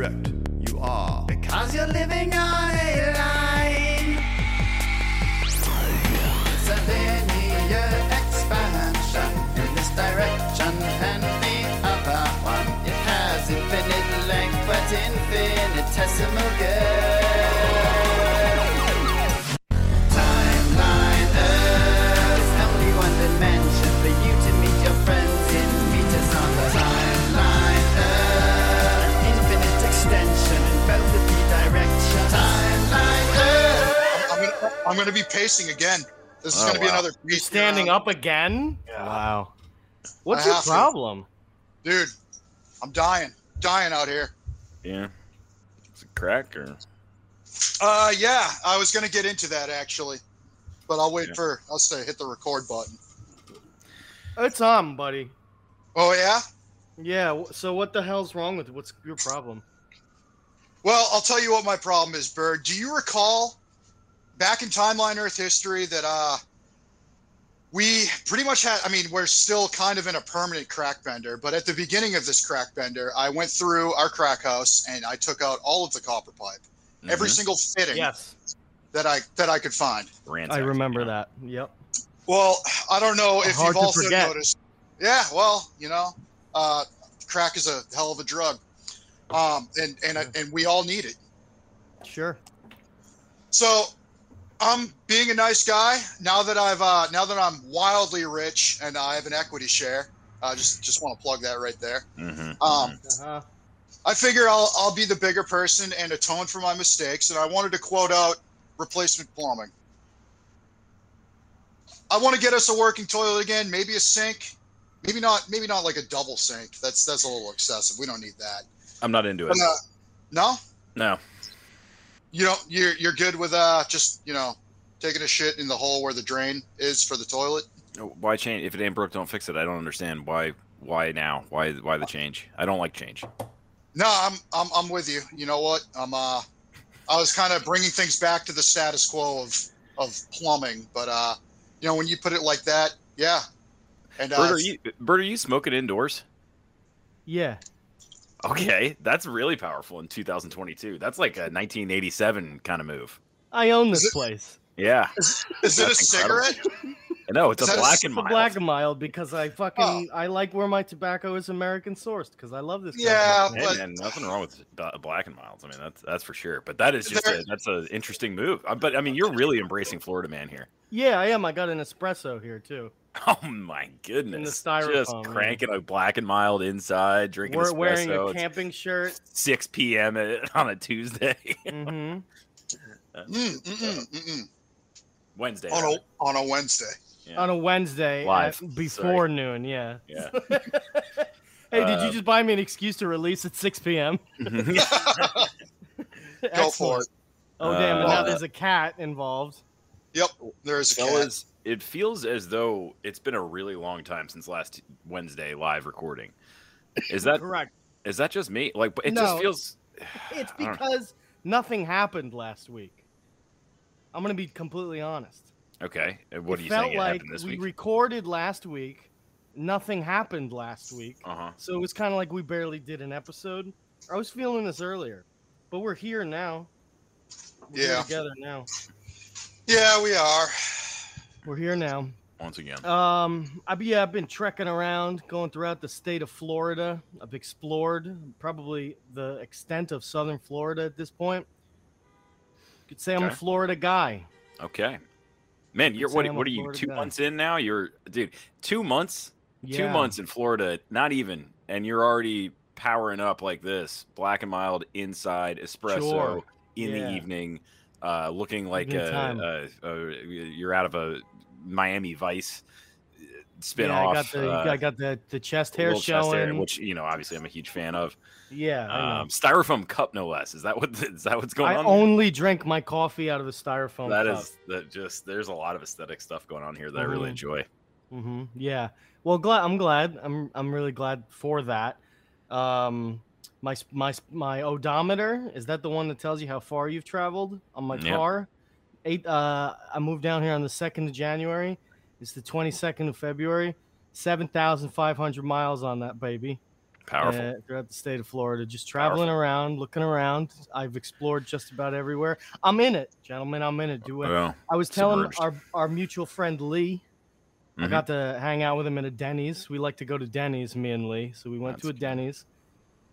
correct. You are. Because you're living on a I'm gonna, be pacing again. This is Oh, gonna be wow. another You're standing round. up again? Wow. What's I your have to. problem? dude. I'm dying, dying out here. Yeah. It's a crack or? Uh, yeah, I was gonna get into that actually, but I'll wait Yeah. for I'll say hit the record button. It's on, buddy. Oh yeah. Yeah. So what the hell's wrong with it? What's your problem? Well, I'll tell you what my problem is, Bird. Do you recall back in Timeline Earth history that uh we pretty much had I mean, we're still kind of in a permanent crack bender, but at the beginning of this crack bender, I went through our crack house and I took out all of the copper pipe. Every Mhm. single fitting Yes, that I that I could find. Ransacked, I remember you know? that. Yep. Well, I don't know if Hard you've to also forget. noticed. Yeah, well, you know, uh, crack is a hell of a drug, um, and and and we all need it. Sure. So, I'm being a nice guy now that I've uh, now that I'm wildly rich and I have an equity share. I just just want to plug that right there. Mhm, Um, mhm. Uh-huh. I figure I'll I'll be the bigger person and atone for my mistakes. And I wanted to quote out replacement plumbing. I want to get us a working toilet again, maybe a sink, maybe not maybe not like a double sink. That's that's a little excessive. We don't need that. I'm not into it. Uh, no, No. You don't. You're you're good with uh just you know taking a shit in the hole where the drain is for the toilet. Why change? If it ain't broke, don't fix it. I don't understand why. Why now? Why? Why the change? I don't like change. No, I'm I'm I'm with you. You know what? I'm uh I was kind of bringing things back to the status quo of of plumbing, but uh you know when you put it like that, yeah. And uh, Bert, are you? Bert, are you smoking indoors? Yeah. Okay, that's really powerful in 2022. That's like a 1987 kind of move. I own this it- place. Yeah, is it a incredible. cigarette? no, it's Is a that a black and It's a mild. black and mild because I fucking I like where my tobacco is American sourced because I love this. guy. Yeah, Hey but- man, nothing wrong with black and milds. I mean, that's that's for sure. But that is just There- a, that's an interesting move. Uh, But I mean, you're really embracing Florida man here. Yeah, I am. I got an espresso here too. Oh my goodness! the styrofoam, just yeah. cranking a black and mild inside, drinking We're espresso. wearing a It's camping shirt. 6 p.m. on a Tuesday, hmm Mm, mm, mm. Wednesday. On rather. a on a Wednesday. Yeah. On a Wednesday Live, at before noon. Yeah. Yeah. hey, did Uh, you just buy me an excuse to release at 6 p.m.? Go for it. Oh damn! and Uh, now there's a cat involved. Yep, there's a cat. Fellas, it feels as though it's been a really long time since last Wednesday live recording. Is that Correct. is that just me? Like, it No. just feels. It's I don't know. because nothing happened last week. I'm gonna be completely honest. Okay, what it are you felt saying like happened this we week? recorded last week. Nothing happened last week, uh huh. so it was kind of like we barely did an episode. I was feeling this earlier, but we're here now. We're Yeah. together now. Yeah, we are. We're here now. Once again. Um, I've yeah, I've been trekking around, going throughout the state of Florida. I've explored probably the extent of southern Florida at this point. You could say I'm a Florida guy. Okay. Man, you're what? What are you? Two guy. months in now? You're dude. Two months. Two months in Florida. Not even, and you're already powering up like this. Black and mild inside espresso Sure. in the evening, uh, looking like a, a, a, you're out of a Miami Vice spin Yeah, I got the I got the the chest hair little chest hair, showing. which you know, obviously, I'm a huge fan of. yeah, Um, styrofoam cup, no less. Is that what? Is that what's going I on? I only drink my coffee out of a styrofoam. That cup. is that just. There's a lot of aesthetic stuff going on here that I really Mhm. enjoy. hmm Yeah. Well, glad I'm glad. I'm I'm really glad for that. Um, my my my odometer is that the one that tells you how far you've traveled on my Yep. car. Eight. Uh, I moved down here on the second of January. It's the twenty second of February. Seven thousand five hundred miles on that baby. Powerful. uh, throughout the state of Florida, just traveling around, looking around. I've explored just about everywhere. I'm in it, gentlemen. I'm in it. Do it. well, I was telling submerged. our, our mutual friend Lee. I Mhm. got to hang out with him at a Denny's. We like to go to Denny's, me and Lee. So we went to a That's good. Denny's.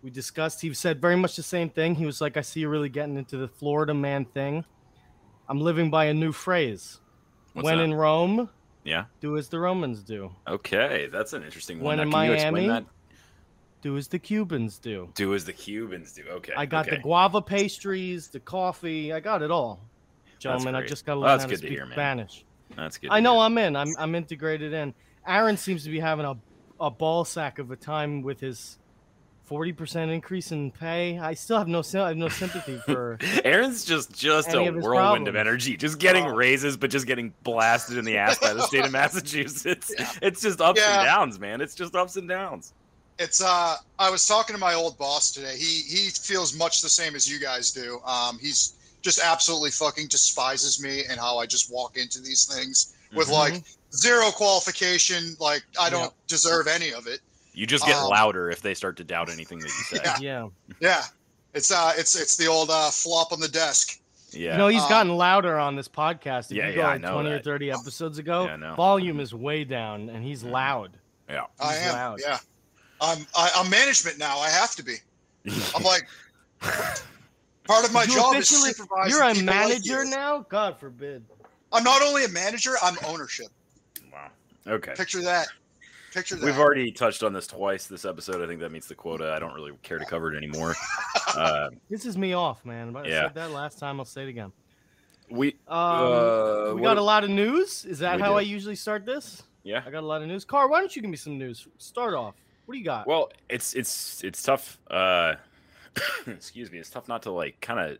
We discussed. He said very much the same thing. He was like, "I see you're really getting into the Florida man thing." I'm living by a new phrase. What's when that? in Rome, yeah. do as the Romans do. Okay, that's an interesting one. When Now, in can you explain Miami, that? Do as the Cubans do. Do as the Cubans do. Okay. I got okay. the guava pastries, the coffee. I got it all, gentlemen. I just got to Well, learn that's how to good to speak hear, man. Spanish. That's good. I know hear. I'm in. I'm I'm integrated in. Aaron seems to be having a a ball sack of a time with his forty percent increase in pay. I still have no I have no sympathy for. Aaron's just just a of his whirlwind of energy, just getting Oh. raises, but just getting blasted in the ass by the state of Massachusetts. It's just ups Yeah. and downs, man. It's just ups and downs. It's uh I was talking to my old boss today. He he feels much the same as you guys do. Um he's just absolutely fucking despises me and how I just walk into these things with Mhm. like zero qualification, like I don't Yep. deserve any of it. You just get Um, louder if they start to doubt anything that you say. Yeah. yeah, Yeah. It's uh it's it's the old uh flop on the desk. Yeah. you know he's Um, gotten louder on this podcast. If Yeah, you yeah, go I like know twenty or thirty episodes ago, Yeah, I volume is way down, and he's Mhm. loud. yeah. I am. loud. Yeah. I'm I, I'm management now. I have to be. I'm like part of my You job is supervising You're a people like manager now. God forbid. I'm not only a manager, I'm ownership. wow. Okay. Picture that. Picture that. We've already touched on this twice this episode. I think that meets the quota. I don't really care to cover it anymore. uh, This is me off, man. I Yeah. said that last time. I'll say it again. we Um, uh, we got a lot of news. Is that how do. I usually start this? yeah. I got a lot of news. Car, why don't you give me some news? Start off. What do you got? Well, it's it's it's tough. Uh, excuse me. It's tough not to like kind of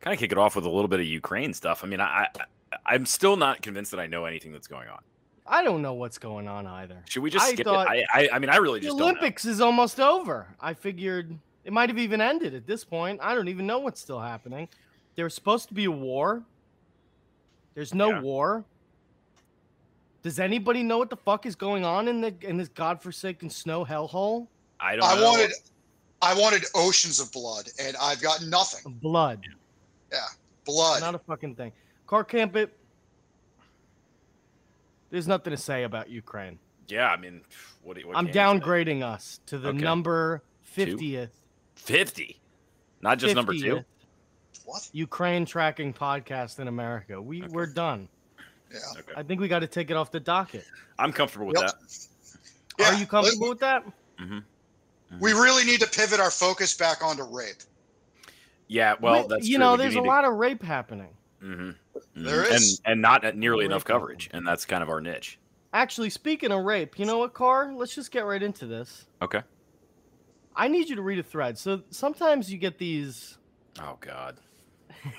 kind of kick it off with a little bit of Ukraine stuff. I mean, I, I I'm still not convinced that I know anything that's going on. I don't know what's going on either. Should we just I skip thought- it? I, I I mean, I really The just don't know. Olympics is almost over. I figured it might have even ended at this point. I don't even know what's still happening. There's supposed to be a war. There's no Yeah. war. Does anybody know what the fuck is going on in the in this godforsaken snow hellhole? I don't. I know. wanted I wanted oceans of blood and I've got nothing. Blood. Yeah, Blood. Not a fucking thing. Car camp it. There's nothing to say about Ukraine. Yeah, I mean, what? do you- what I'm can you downgrading us to the Okay. number 50th. fifty, not just number two. what? Ukraine tracking podcast in America. We Okay. we're done. Yeah. Okay. I think we got to take it off the docket. I'm comfortable with Yep. that. Yeah, Are you comfortable with that? hmm We really need to pivot our focus back onto rape. Yeah, well, We- that's you true. know, We there's a to- lot of rape happening. Mhm. There Mhm. and and not at nearly enough coverage, and that's kind of our niche. Actually, speaking of rape, you know what, Car? Let's just get right into this. Okay. I need you to read a thread. So sometimes you get these. Oh God.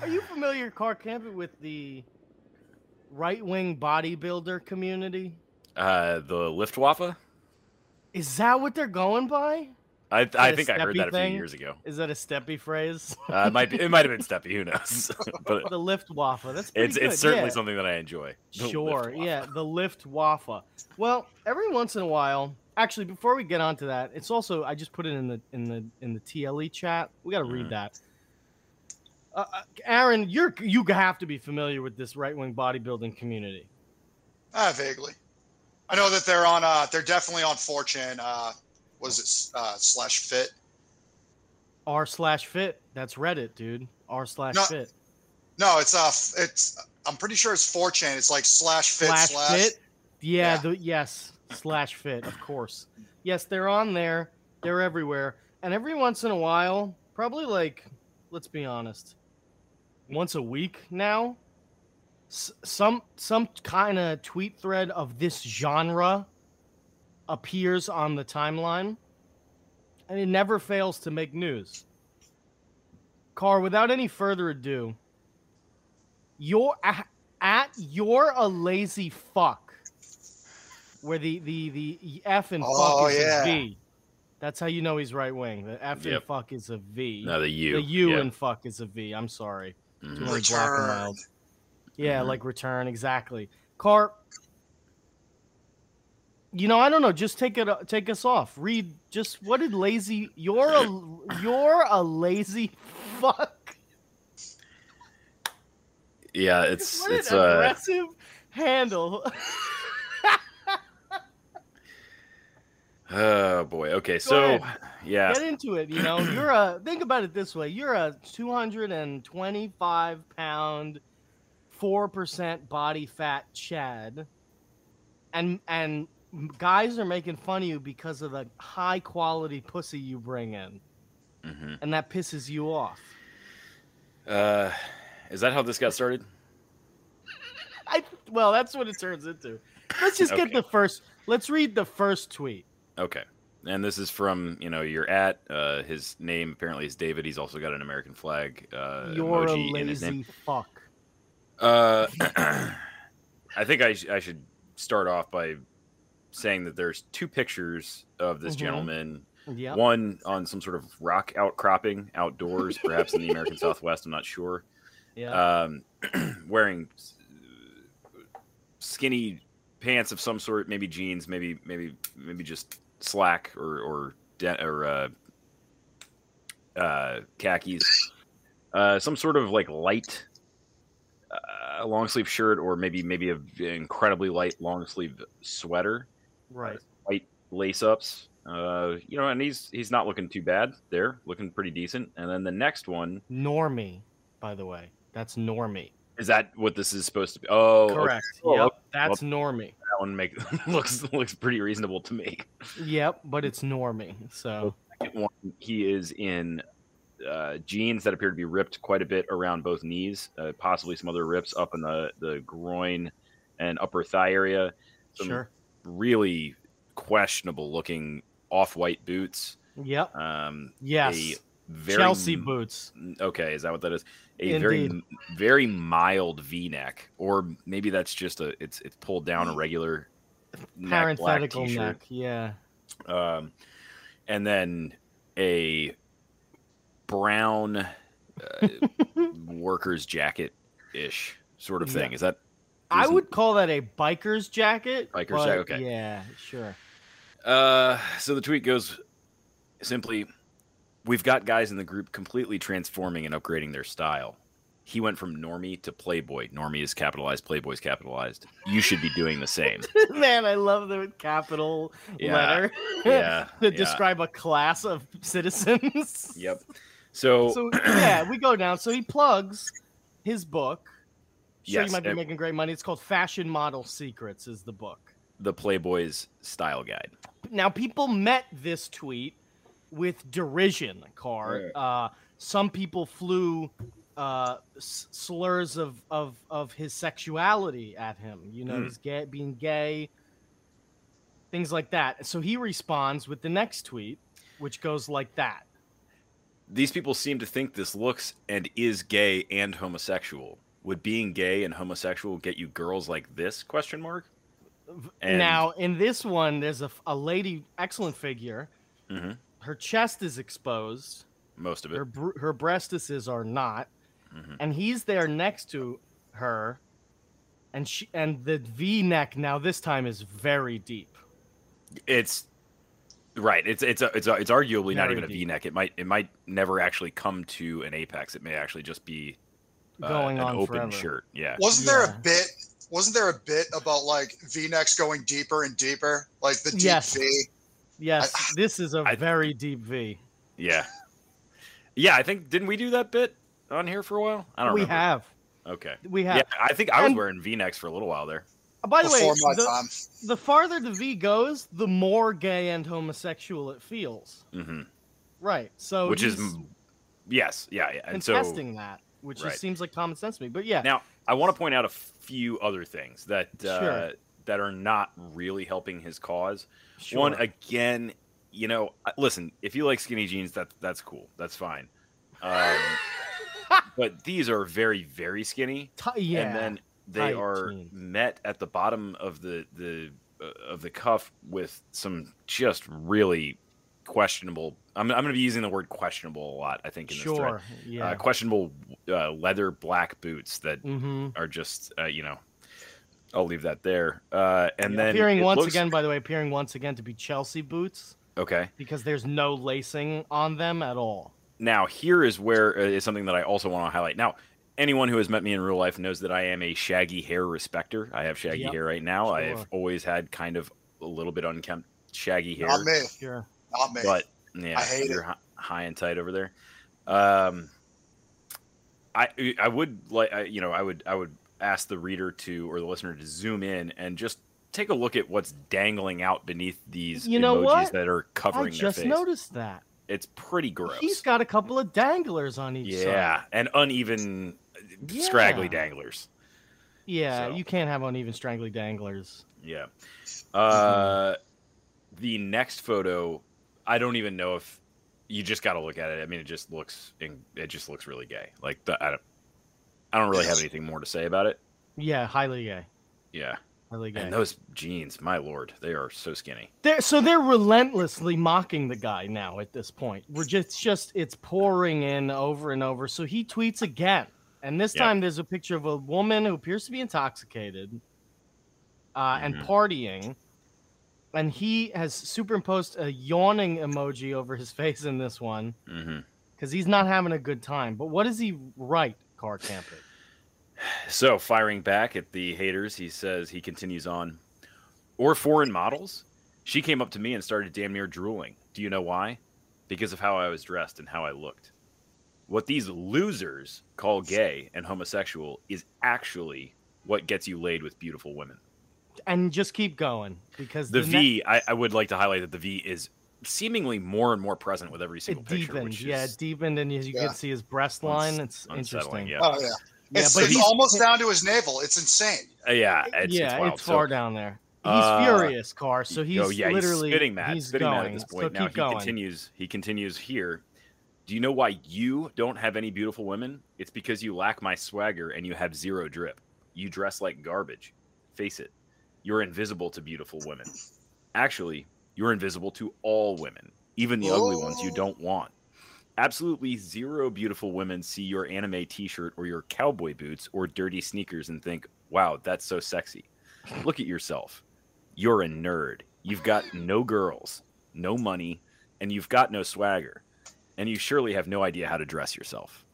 Are you familiar, Car Camping, with the right wing bodybuilder community? Uh, the Liftwaffe. Is that what they're going by? I I a think I heard that a thing? few years ago. Is that a steppy phrase? Uh, it might be, it might have been Steppy. Who knows? but the lift waffle. That's pretty it's good. it's certainly yeah. something that I enjoy. The Sure, yeah, the lift waffle. Well, every once in a while, actually, before we get onto that, it's also I just put it in the in the in the TLE chat. We got to read Mhm. that. Uh, uh, Aaron, you're you have to be familiar with this right wing bodybuilding community. Ah, vaguely. I know that they're on uh they're definitely on 4chan, uh was it uh slash fit. R slash fit. That's Reddit, dude. R slash No, fit. No, it's uh it's I'm pretty sure it's 4chan. It's like slash fit slash, slash, fit. Yeah, Yeah. The, yes, slash fit, of course. Yes, they're on there. They're everywhere. And every once in a while, probably like, let's be honest, once a week now, s- some some kind of tweet thread of this genre appears on the timeline, and it never fails to make news. Car, without any further ado, you're at, at you're a lazy fuck. Where the the the F and fuck Oh, is yeah. a V. That's how you know he's right wing. The F and fuck is a V. No, the U. the U yeah. and fuck is a V. I'm sorry. Mhm. Too black and Return. mild. Yeah, Mhm. like return exactly. Car. You know, I don't know. Just take it. uh, Take us off. Read. Just what did lazy? You're a you're a lazy fuck. Yeah, it's What it's an uh aggressive handle. oh boy. Okay, so ahead. yeah, Get into it. You know, you're a. Think about it this way. You're a 225 pound, four percent body fat Chad, and and guys are making fun of you because of the high quality pussy you bring in, mhm. and that pisses you off. uh, is that how this got started? I well, that's what it turns into. Let's just get Okay. the first. Let's read the first tweet. Okay. And this is from, you know, your at. Uh, his name apparently is David. He's also got an American flag uh, You're a emoji in his name. lazy fuck. Uh, I think I, sh- I should start off by saying that there's two pictures of this Mhm. gentleman. Yeah. One on some sort of rock outcropping outdoors, perhaps in the American Southwest. I'm not sure. Yeah. Um, wearing skinny pants of some sort, maybe jeans, maybe maybe maybe just slack or or de- or uh, uh, khakis. Uh, some sort of like light uh, long sleeve shirt, or maybe maybe a v- incredibly light long sleeve sweater right. white lace ups. Uh, you know, and he's he's not looking too bad there, looking pretty decent. And then the next one Normie, by the way. That's Normie. is that what this is supposed to be? Oh. Correct. Oh, yep. okay. That's Normie. that one make looks looks pretty reasonable to me. Yep, but it's Normie. So one, he is in uh, jeans that appear to be ripped quite a bit around both knees, uh, possibly some other rips up in the the groin and upper thigh area. Some sure. Really questionable looking off white boots. Yep. Um, Yes. a very Chelsea boots. Okay, is that what that is? A very Indeed. very mild V-neck, or maybe that's just a it's it's pulled down a regular Parenthetical t-shirt. neck. Yeah. Um, and then a brown uh, worker's jacket ish sort of thing. Yeah. Is that? I would call that a biker's jacket. Biker's jacket, okay. Yeah, sure. Uh, so the tweet goes simply We've got guys in the group completely transforming and upgrading their style. He went from normie to playboy. Normie is capitalized, playboy's capitalized. You should be doing the same. Man, I love the capital Yeah, letter yeah, to yeah. describe a class of citizens. Yep. So, So yeah, we go down. So he plugs his book. Sure, Yes, you might be and- making great money. It's called Fashion Model Secrets. Is the book. the Playboy's style guide. Now, people met this tweet with derision, Car. Uh, some people flew uh, slurs of, of, of his sexuality at him. You know, Hmm. he's gay, being gay, things like that. So he responds with the next tweet, which goes like that. These people seem to think this looks and is gay and homosexual. Would being gay and homosexual get you girls like this? Question mark. And- now, in this one, there's a, a lady, excellent figure. Mhm. Her chest is exposed. Most of it. her her breastises are not, Mhm. and he's there next to her, and she and the V neck now this time is very deep. It's right. It's it's a, it's a, it's arguably not even a deep. V-neck. It might it might never actually come to an apex. It may actually just be uh, Going an on open forever. shirt. Yeah. Wasn't there Yeah. a bit? Wasn't there a bit about like V-necks going deeper and deeper, like the deep Yes. V? Yes, this is a I- very deep V. Yeah. Yeah. I think didn't we do that bit on here for a while? I don't know. We remember. have, Okay. we have. Yeah, I think I was And- wearing V-necks for a little while there. By the way, Before my the, the farther the V goes, the more gay and homosexual it feels. hmm Right. So Which is yes, yeah, yeah. And so contesting that, which Right. just seems like common sense to me. But yeah, Now, I want to point out a few other things that uh, Sure. that are not really helping his cause. sure. One again, you know, listen, if you like skinny jeans, that that's cool. That's fine. Um, but these are very very skinny, Ti- yeah. and then they tight are jeans. met at the bottom of the the uh, of the cuff with some just really questionable. I'm I'm going to be using the word questionable a lot. I think in this thread. sure. Yeah. Uh, questionable uh, leather black boots that mm-hmm. are just uh, you know I'll leave that there. Uh, and then appearing once looks- again, by the way, appearing once again to be Chelsea boots Okay. because there's no lacing on them at all. Now, here is where uh, is something that I also want to highlight. Now, anyone who has met me in real life knows that I am a shaggy hair respecter. I have shaggy Yep, hair right now. I have always had kind of a little bit unkempt shaggy hair. Not me. Sure. Not me. but yeah, I hate you're hi- high and tight over there. Um, I I would like I, you know I would I would ask the reader to or the listener to zoom in and just take a look at what's dangling out beneath these You know emojis what? that are I covering their just face. noticed that. It's pretty gross. He's got a couple of danglers on each side. yeah, and uneven, scraggly danglers. Yeah, So. you can't have uneven strangly danglers. Yeah. Uh, the next photo, I don't even know if you just got to look at it. I mean, it just looks it just looks really gay. Like the, I don't I don't really have anything more to say about it. Yeah, highly gay. Yeah. Highly gay. And those jeans, my lord, they are so skinny. They're, so they're relentlessly mocking the guy now at this point. We're just just it's pouring in over and over. So he tweets again, and this Yeah. time there's a picture of a woman who appears to be intoxicated uh, and Mhm. partying, and he has superimposed a yawning emoji over his face in this one mm-hmm. because he's not having a good time. But what does he write, Car Camper? So firing back at the haters, he says he continues on. Or foreign models? She came up to me and started damn near drooling. Do you know why? Because of how I was dressed and how I looked. What these losers call gay and homosexual is actually what gets you laid with beautiful women. And just keep going because The ne- V, I, I would like to highlight that the V is seemingly more and more present with every single it picture. deepened. which Yeah, is it deepened, and as you Yeah. can see his breast line. It's unsettling. interesting. Yeah, Oh yeah. Yeah, it's but it's he's- almost down to his navel. It's insane. Uh, yeah, it's, yeah, it's it's, wild. So- far down there. He's Uh, furious, Car. So he's oh yeah, literally he's spitting mad, He's spitting going. mad at this So point. now he going. continues. He continues here. Do you know why you don't have any beautiful women? It's because you lack my swagger and you have zero drip. You dress like garbage. Face it, you're invisible to beautiful women. Actually, you're invisible to all women, even the ugly ones you Oh. don't want. Absolutely zero beautiful women see your anime t-shirt or your cowboy boots or dirty sneakers and think, "Wow, that's so sexy." Look at yourself. You're a nerd. You've got no girls, no money, and you've got no swagger. And you surely have no idea how to dress yourself.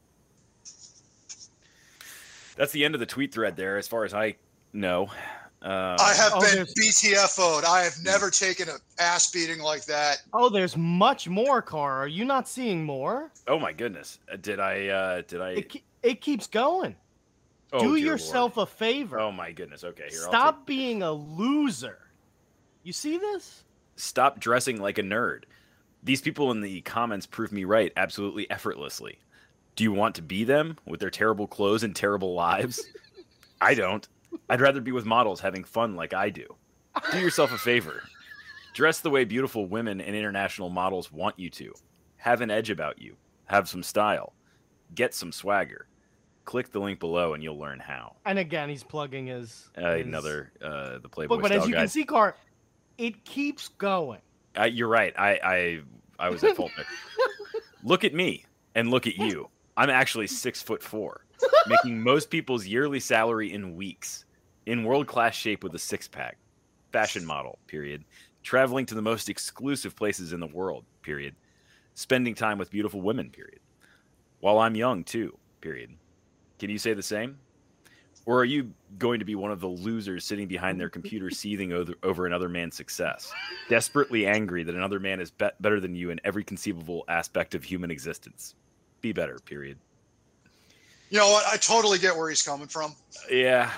That's the end of the tweet thread there, as far as I know. Um, I have oh, been there's- BTFO'd. I have never taken an ass beating like that. Oh, there's much more, Car. Are you not seeing more? Oh my goodness! Uh, Did I? Uh, did I? It, ke- it keeps going. oh, Do yourself Lord. a favor. Oh my goodness! Okay, here. I'll Stop being a loser. You see this? stop dressing like a nerd. These people in the comments prove me right absolutely effortlessly. Do you want to be them with their terrible clothes and terrible lives? I don't. I'd rather be with models having fun like I do. Do yourself a favor. Dress the way beautiful women and international models want you to. Have an edge about you. Have some style. Get some swagger. Click the link below and you'll learn how. And again, he's plugging his, Uh, his another uh, the Playboy book. But as you guide. can see, Car, it keeps going. Uh, you're right. I, I I was at fault there. look at me and look at you. I'm actually six foot four, making most people's yearly salary in weeks, in world class shape with a six pack, fashion model. Period. Traveling to the most exclusive places in the world. Period. Spending time with beautiful women. Period. While I'm young too. Period. Can you say the same? Or are you going to be one of the losers sitting behind their computer seething over, over another man's success? desperately angry that another man is be- better than you in every conceivable aspect of human existence. Be better, period. You know what? I totally get where he's coming from. Yeah.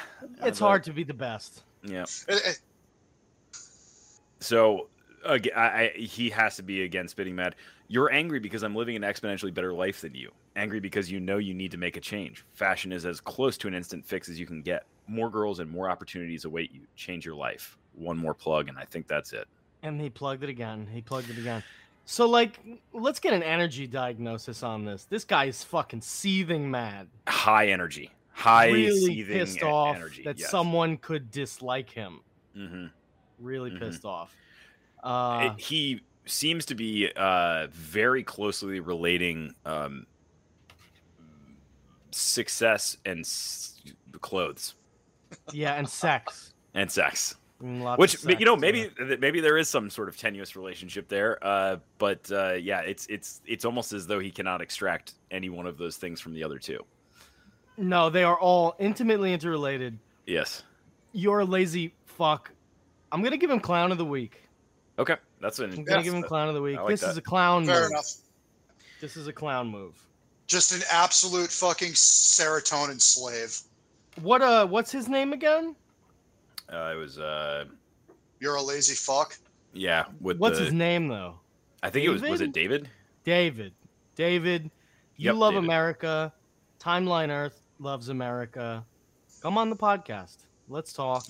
It's hard to be the best. Yeah. It- it- So, again, I, I, he has to be again spitting mad. You're angry because I'm living an exponentially better life than you. Angry because you know you need to make a change. Fashion is as close to an instant fix as you can get. More girls and more opportunities await you. Change your life. One more plug, and I think that's it. And he plugged it again. He plugged it again. So, like, let's get an energy diagnosis on this. This guy is fucking seething mad. High energy. High really seething pissed off energy. that yes. someone could dislike him. hmm Really Mhm. pissed off. Uh, it- he seems to be uh, very closely relating um, success and s- clothes. Yeah, and sex. and sex. Mm, lots Which of you know maybe yeah. maybe there is some sort of tenuous relationship there. Uh, but uh, yeah, it's it's it's almost as though he cannot extract any one of those things from the other two. No, they are all intimately interrelated. Yes. You're a lazy fuck. I'm gonna give him clown of the week. Okay, that's an. I'm gonna Yeah. give him clown of the week. Like this that. is a clown Fair move. enough. This is a clown move. Just an absolute fucking serotonin slave. What uh what's his name again? Uh, it was uh, You're a lazy fuck. yeah. With What's the, his name though? I think it was was it David? David. David, you Yep, love David. America. Timeline Earth loves America. Come on the podcast. Let's talk.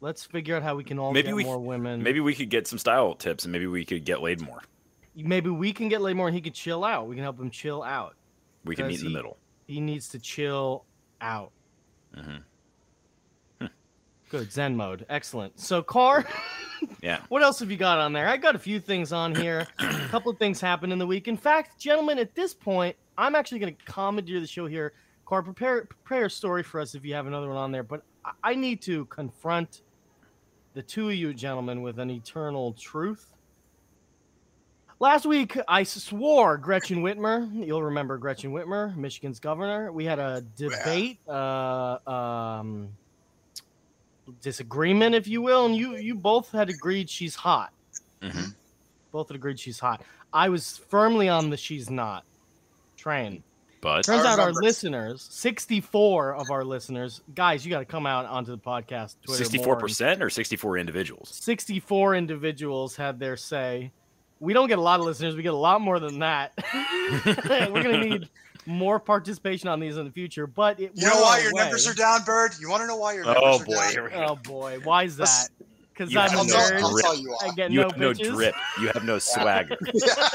Let's figure out how we can all Maybe get we- more women. Maybe we could get some style tips, and maybe we could get laid more. maybe we can get laid more and he could chill out. We can help him chill out. We can meet Does in the he- middle. He needs to chill out. hmm Good Zen mode. Excellent. So, Car, Yeah. what else have you got on there? I got a few things on here. a couple of things happened in the week. In fact, gentlemen, at this point, I'm actually going to commandeer the show here. Car, prepare prepare a story for us if you have another one on there. But I, I need to confront the two of you gentlemen with an eternal truth. Last week, I swore Gretchen Whitmer. You'll remember Gretchen Whitmer, Michigan's governor. We had a debate, uh, um, disagreement, if you will, and you you both had agreed she's hot. hmm Both had agreed she's hot. I was firmly on the she's not train. But Turns out our listeners, 64 of our listeners, guys, you got to come out onto the podcast. Twitter 64% or sixty-four individuals. 64 individuals had their say. We don't get a lot of listeners. We get a lot more than that. We're going to need more participation on these in the future. But it You know will why your away. numbers are down, Bird? You want to know why your Oh numbers are boy, down? here we. Oh boy, why is that? Because I'm a no tell, nerd. I'll tell you I get You no have no drip. You have no swagger,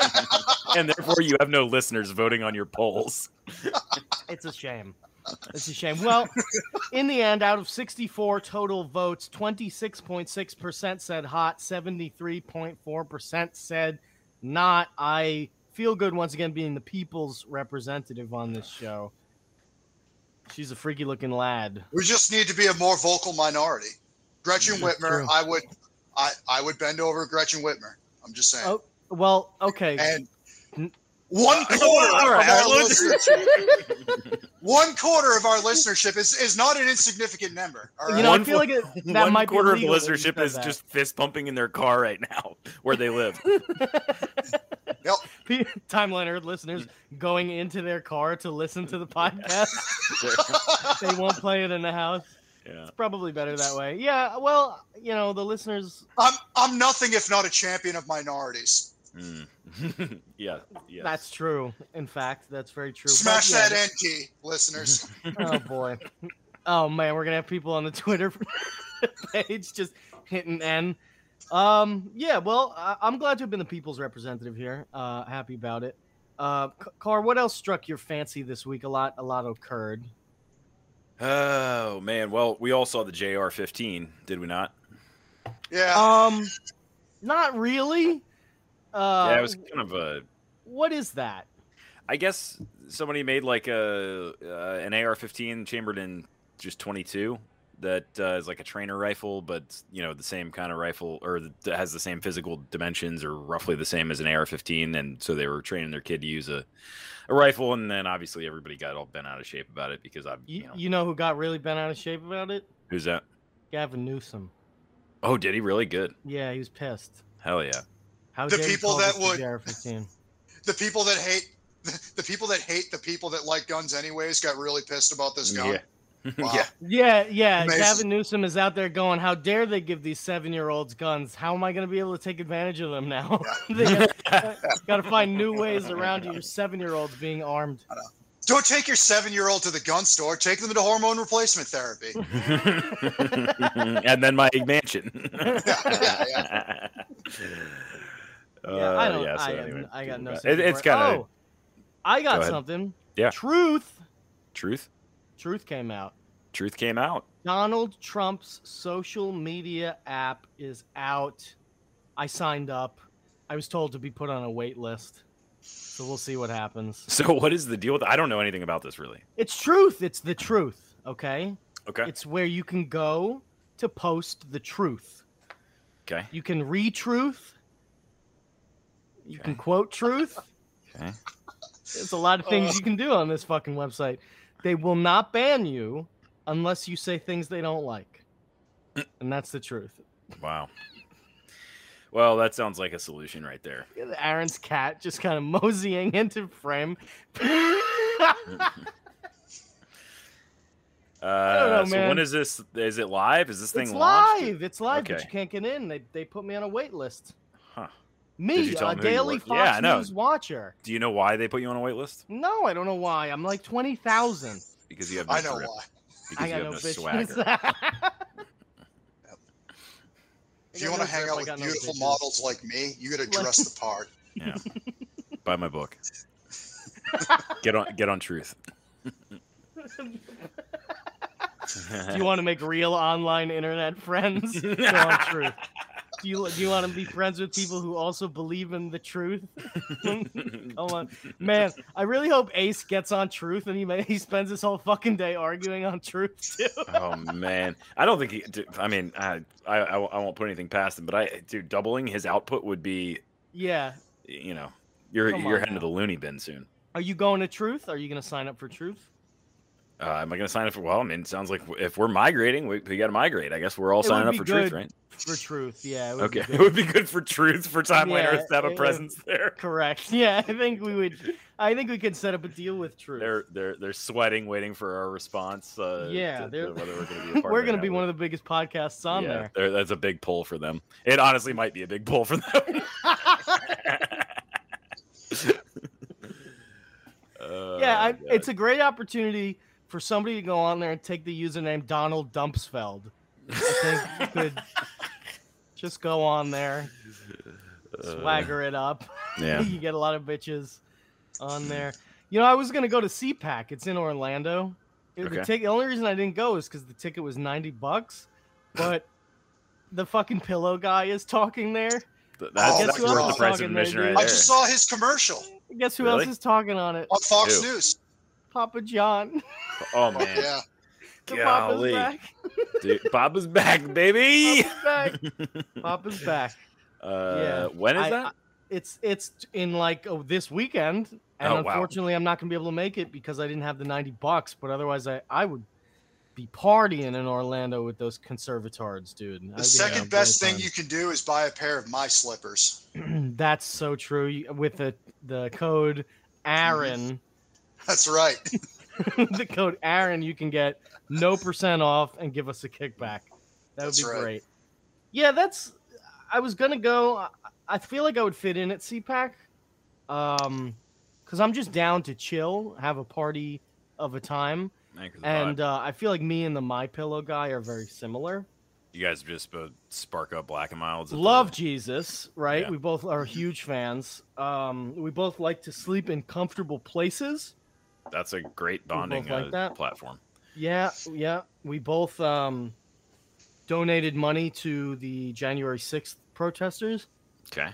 and therefore you have no listeners voting on your polls. It's a shame. It's a shame. Well, in the end, out of 64 total votes, 26.6% said hot, 73.4% said not. I feel good once again being the people's representative on this show. She's a freaky looking lad. We just need to be a more vocal minority. Gretchen That's Whitmer, true. I would, I, I would bend over Gretchen Whitmer. I'm just saying. Oh, well, okay. and N- one quarter all right, of our all right, let's- listenership, one quarter of our listenership is, is not an insignificant number. All right? You know, One I feel like it, that One might quarter be of the illegal that you listenership is that. just fist pumping in their car right now, where they live. Yep. P- Timeline Earth listeners going into their car to listen to the podcast. they won't play it in the house. yeah. It's probably better that way. Yeah, well, you know, the listeners. I'm I'm nothing if not a champion of minorities. Mm. yeah. Yes. That's true. In fact, that's very true. But Smash yeah, that end key, listeners. Oh boy. Oh man, we're gonna have people on the Twitter page just hitting N. Um, yeah, well, I- I'm glad to have been the people's representative here. Uh, happy about it. Uh, C- Car, what else struck your fancy this week? A lot, a lot occurred. Oh man. Well, we all saw the JR15, did we not? Yeah. Um, not really. Uh, yeah, it was kind of a. what is that? I guess somebody made like a uh, an AR-15 chambered in just 22 that uh, is like a trainer rifle, but you know the same kind of rifle or that has the same physical dimensions or roughly the same as an AR-15, and so they were training their kid to use a a rifle, and then obviously everybody got all bent out of shape about it because I, You, you know, you know who got really bent out of shape about it? who's that? Gavin Newsom. Oh, did he really good? Yeah, he was pissed. Hell yeah! How The dare you people that this the would- JR-15? the people that hate the people that hate the people that like guns anyways got really pissed about this gun. Yeah. Wow. yeah. Yeah, yeah. Amazing. Gavin Newsom is out there going, "How dare they give these seven-year-olds guns? How am I going to be able to take advantage of them now? they got to find new ways around your seven-year-olds being armed." Don't take your seven year old to the gun store. Take them to hormone replacement therapy. and then my mansion. yeah, yeah, Yeah, I don't. Uh, yeah, so I, anyway, I got no. it, sympathy it's kind of Oh, I got Go something. Yeah. Truth. truth. Truth came out. Truth came out. Donald Trump's social media app is out. I signed up. I was told to be put on a wait list. So we'll see what happens. So what is the deal with? I don't know anything about this really. It's truth. It's the truth. Okay. Okay. It's where you can go to post the truth. Okay. You can read truth. You can quote truth. Okay. There's a lot of things you can do on this fucking website. They will not ban you unless you say things they don't like. And that's the truth. Wow. Well, that sounds like a solution right there. Aaron's cat just kind of moseying into frame. Uh, know, so man. when is this? Is it live? Is this thing live? it's launched? live. It's live, but you can't get in. They they put me on a wait list. Huh. Me, a them who you daily were? Fox Yeah, News watcher. Do you know why they put you on a wait list? No, I don't know why. I'm like twenty thousand. Because you have no I know drip. why. Because I you got have no no swagger. If you want to hang out with beautiful models like me, you got to dress the part. Yeah. Buy my book. get on get on truth. Do you want to make real online internet friends? Go on truth. Do you do you want to be friends with people who also believe in the truth? Come on, man. I really hope Ace gets on truth and he may, he spends his whole fucking day arguing on truth too. oh man, I don't think he. I mean, I, I I I won't put anything past him, but I dude, doubling his output would be, Yeah. you know, you're Come you're heading now. to the loony bin soon. Are you going to truth? Are you going to sign up for truth? Uh, am I going to sign up for? Well, I mean, it sounds like if we're migrating, we, we got to migrate. I guess we're all It signing up for good truth, right? For truth, yeah. it Okay, it would be good for truth for Timeline Yeah, Earth to have a it would- presence there. Correct. Yeah, I think we would. I think we could set up a deal with truth. They're they're they're sweating, waiting for our response. Uh, Yeah, to- to whether we're going to be We're going to be one of the biggest podcasts on yeah, there. That's a big pull for them. It honestly might be a big pull for them. yeah, I, Oh, it's a great opportunity for somebody to go on there and take the username Donald Dumpsfeld. I think you could just go on there, swagger it up. Yeah. you get a lot of bitches on there. You know, I was gonna go to CPAC. It's in Orlando. It, the, Okay. the only reason I didn't go is because the ticket was ninety bucks, but the fucking pillow guy is talking there. That's, guess that's who worth the price of admission dude? right I just saw his commercial Guess who Really? else is talking on it? on Fox Ew. News. Papa John. Oh man, Yeah. The Papa's Golly. back. Dude, Papa's back, baby. Papa's back. Papa's back. Uh, Yeah. when is I- that? I- it's it's in like oh, this weekend, and Oh, wow. unfortunately, I'm not gonna be able to make it because I didn't have the 90 bucks. But otherwise, I I would be partying in Orlando with those conservatards, dude. The having second a best great thing you can do is buy a pair of my slippers. That's so true. With the the code Aaron, That's right. the code Aaron, you can get no percent off and give us a kickback. That would That's be right. great. Yeah, that's. I was gonna go. I- I feel like I would fit in at CPAC, um, because I'm just down to chill, have a party of a time, Anchor the and vibe. uh, I feel like me and the My Pillow guy are very similar. you guys just uh, spark up black and milds. at the- Love Jesus, right? Yeah. We both are huge fans. Um, we both like to sleep in comfortable places. That's a great bonding like uh, that. platform. Yeah, yeah. We both um, donated money to the January 6th protesters. Okay.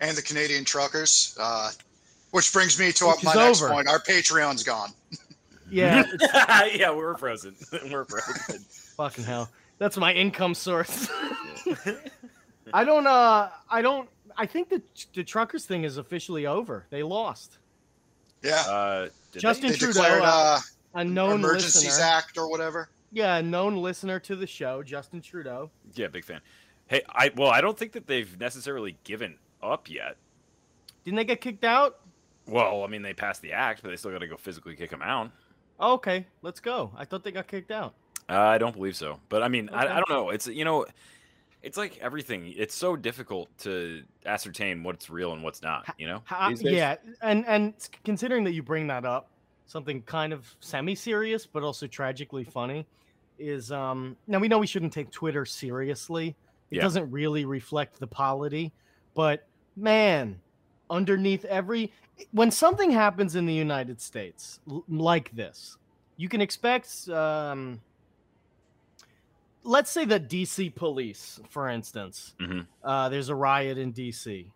And the Canadian truckers. Uh, which brings me to Which my next over. point. Our Patreon's gone. Yeah, yeah, we're frozen. we're frozen. fucking hell. That's my income source. I don't uh I don't I think the the truckers thing is officially over. They lost. Yeah. Uh, did Justin they? they Trudeau, declared uh, uh, A known Emergencies listener. Act or whatever. Yeah, a known listener to the show, Justin Trudeau. Yeah, big fan. Hey, I well, I don't think that they've necessarily given up yet. Didn't they get kicked out? Well, I mean, they passed the act, but they still got to go physically kick him out. Oh, okay, let's go. I thought they got kicked out. Uh, I don't believe so, but I mean, Okay. I, I don't know. It's you know, it's like everything. It's so difficult to ascertain what's real and what's not. You know, Ha- these yeah, and and considering that you bring that up, something kind of semi-serious but also tragically funny is um now we know we shouldn't take Twitter seriously. It Yeah. doesn't really reflect the polity, but man, underneath every when something happens in the United States l- like this, you can expect um let's say the DC police, for instance, Mhm. uh, there's a riot in DC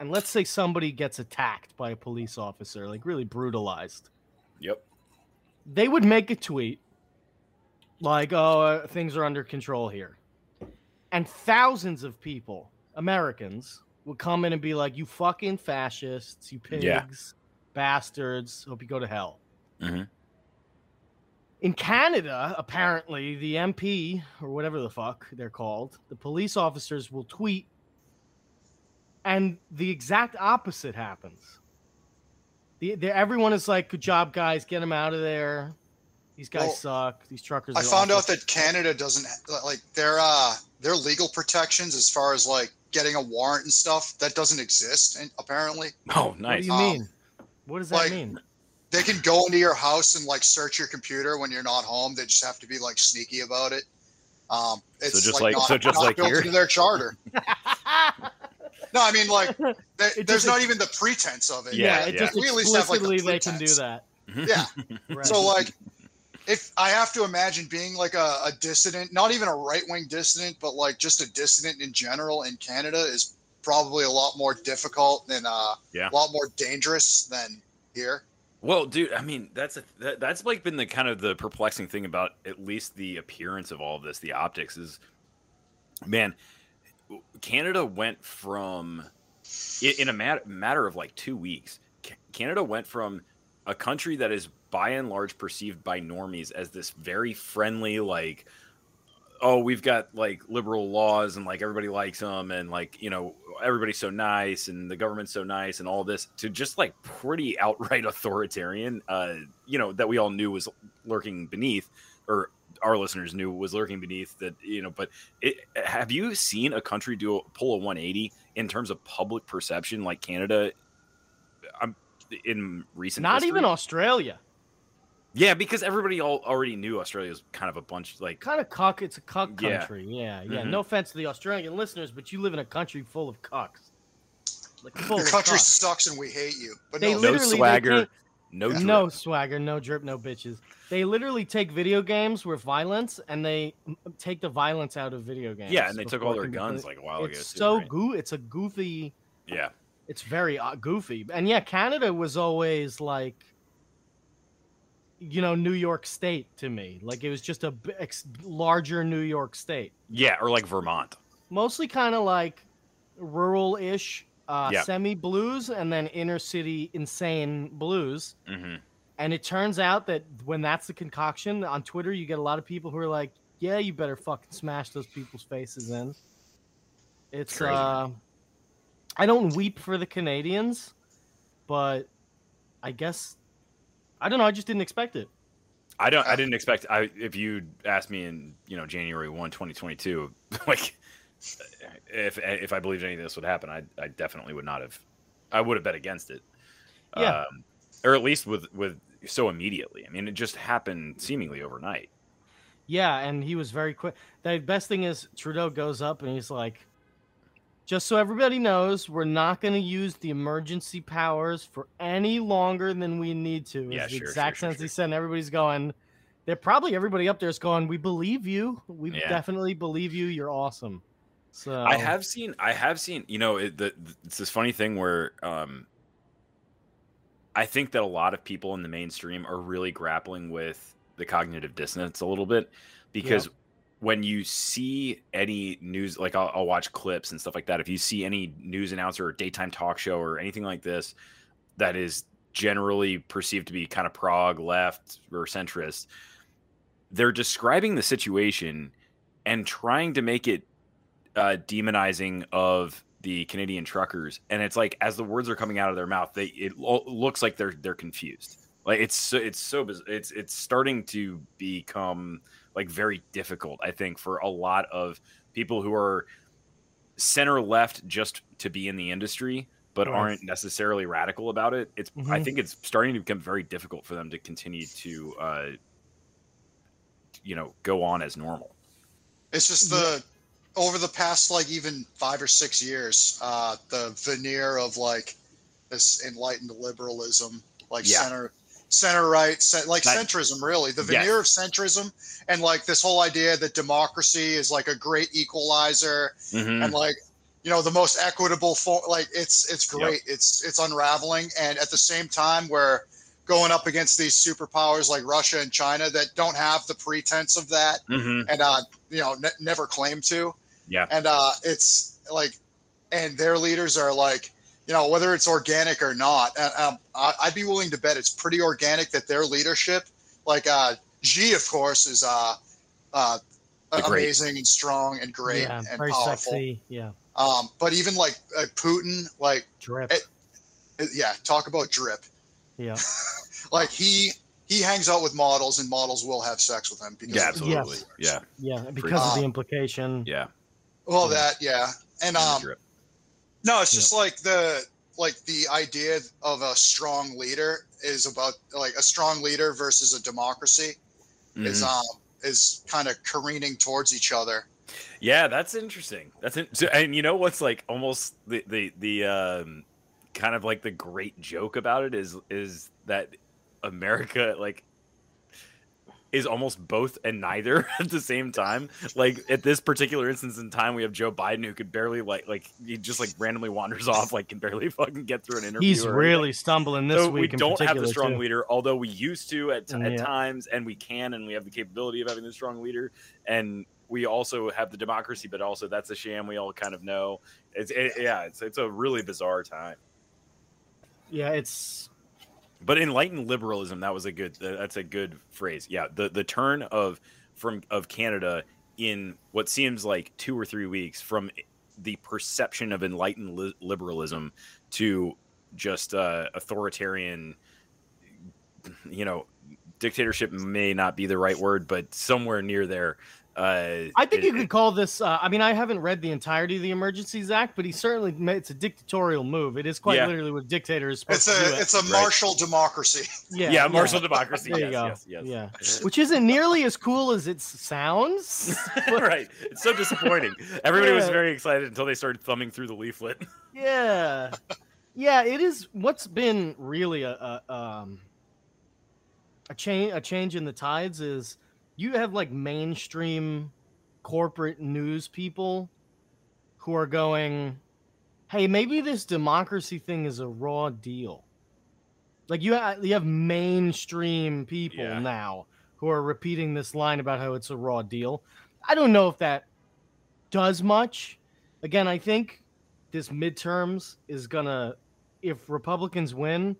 and let's say somebody gets attacked by a police officer, like really brutalized, Yep. they would make a tweet like oh uh, things are under control here and thousands of people americans would come in and be like you fucking fascists you pigs Yeah. bastards hope you go to hell Mhm. In canada apparently the mp or whatever the fuck they're called the police officers will tweet and the exact opposite happens the, the, everyone is like good job guys get them out of there these guys Well, suck these truckers I are found awful." out that Canada doesn't like their uh their legal protections as far as like getting a warrant and stuff that doesn't exist and apparently Oh, nice. What do you Um, mean? What does that like, mean? They can go into your house and like search your computer when you're not home. They just have to be like sneaky about it. Um, it's just like- not, so just like built here? into their charter. No, I mean like there, It there's just- not even the pretense of it. Yeah, yeah, it yeah. just We at least have, like, the explicitly they can do that. Yeah. Right. So like, if I have to imagine being like a, a dissident, not even a right wing dissident, but like just a dissident in general in Canada is probably a lot more difficult and uh, Yeah. a lot more dangerous than here. Well, dude, I mean, that's a, that, that's like been the kind of the perplexing thing about at least the appearance of all of this, the optics is, man, Canada went from in a mat- matter of like two weeks. Canada went from a country that is by and large perceived by normies as this very friendly, like, oh, we've got like liberal laws and like everybody likes them and like you know everybody's so nice and the government's so nice and all this to just like pretty outright authoritarian uh you know that we all knew was lurking beneath or our listeners knew was lurking beneath that you know but it, have you seen a country do a, pull a 180 in terms of public perception like canada i'm in recent Not history? even Australia. Yeah because everybody all already knew australia was kind of a bunch like Kind of cuck. It's a cuck Yeah. country. Yeah, yeah. Mhm. No offense to the Australian listeners, but you live in a country full of cucks. Like full Your of country cucks. sucks and we hate you. But They no, no literally- swagger can't- no drip. No swagger, no drip, no bitches. They literally take video games with violence and they take the violence out of video games. yeah and they took all their guns like a while ago It's so right? goo. It's a goofy. yeah It's very uh, goofy. And yeah, Canada was always like, you know, New York State to me. Like it was just a b- ex- larger New York State. yeah or like vermont Mostly kind of like rural-ish, uh, Yeah. semi blues, and then inner city insane blues. hmm And it turns out that when that's the concoction on Twitter, you get a lot of people who are like, "Yeah, you better fucking smash those people's faces in." It's Crazy. uh I don't weep for the Canadians, but I guess I don't know, I just didn't expect it. I don't. I didn't expect. I if you asked me in you know January 1, 2022, like if if I believed any of this would happen, I I definitely would not have. I would have bet against it. Yeah. Um, or at least with with so immediately. I mean, it just happened seemingly overnight. Yeah, and he was very quick. The best thing is Trudeau goes up and he's like, just so everybody knows, we're not going to use the emergency powers for any longer than we need to. Yeah, the sure, exact sure, sense he sure. said. And everybody's going, they're probably everybody up there is going, we believe you. We Yeah. definitely believe you. You're awesome. So I have seen. I have seen. You know, it, the, it's this funny thing where um, I think that a lot of people in the mainstream are really grappling with the cognitive dissonance a little bit because when you see any news, like I'll, I'll watch clips and stuff like that. If you see any news announcer or daytime talk show or anything like this that is generally perceived to be kind of prog left or centrist, they're describing the situation and trying to make it uh, demonizing of the Canadian truckers, and it's like as the words are coming out of their mouth, they it lo- looks like they're they're confused. Like it's so, it's so biz- it's it's starting to become like very difficult. I think for a lot of people who are center left just to be in the industry, but Right. aren't necessarily radical about it. It's I Mhm. think it's starting to become very difficult for them to continue to uh, you know go on as normal. It's just the over the past like even five or six years, uh, the veneer of like this enlightened liberalism, like Yeah. center center right, like That- centrism, really. The Yes. veneer of centrism, and like this whole idea that democracy is like a great equalizer, Mhm. and like you know the most equitable form. Like it's it's Yep. great. It's it's unraveling, and at the same time, we're going up against these superpowers like Russia and China that don't have the pretense of that Mhm. and uh, you know ne- never claim to. Yeah. And uh, it's like, and their leaders are like, you know, whether it's organic or not, um, I, I'd be willing to bet it's pretty organic that their leadership, like uh, Xi, of course, is uh, uh, amazing and strong and great yeah, and very powerful. sexy. Yeah, Um, but even like uh, Putin, like, drip. It- uh, yeah, talk about drip. yeah, Like he he hangs out with models, and models will have sex with him because Yeah, of- absolutely. Yeah. yeah. Because of Uh, the implication. Yeah. well that yeah, and And um, drip. No, it's just like the like the idea of a strong leader is about like a strong leader versus a democracy is Mhm. um is kind of careening towards each other. Yeah, that's interesting. That's in- so, and you know what's like almost the the the um kind of like the great joke about it is is that America like is almost both and neither at the same time. Like at this particular instance in time, we have Joe Biden who could barely like like he just like randomly wanders off, like can barely fucking get through an interview. He's really stumbling this so week. we don't have the strong too. leader, although we used to at, mm, at Yeah. times, and we can, and we have the capability of having the strong leader, and we also have the democracy, but also that's a sham. We all kind of know. It's it, yeah, it's it's a really bizarre time. Yeah, it's But enlightened liberalism, that was a good. That's a good phrase. Yeah, the the turn of from of Canada in what seems like two or three weeks from the perception of enlightened li- liberalism to just uh, authoritarian. You know, dictatorship may not be the right word, but somewhere near there. Uh, I think it- you could call this. Uh, I mean, I haven't read the entirety of the Emergencies Act, but he certainly ma- it's a dictatorial move. It is quite Yeah. literally what dictators. is supposed It's to do. a it. it's a Right. martial democracy. yeah, yeah, martial democracy. There you go. yes, yes. Yeah, which isn't nearly as cool as it sounds. right. It's so disappointing. Everybody was very excited until they started thumbing through the leaflet. yeah, yeah. It is. What's been really a, a um a change a change in the tides is you have like mainstream corporate news people who are going, "Hey, maybe this democracy thing is a raw deal." Like you have you have mainstream people Yeah. now who are repeating this line about how it's a raw deal. I don't know if that does much. Again, I think this midterms is gonna if Republicans win,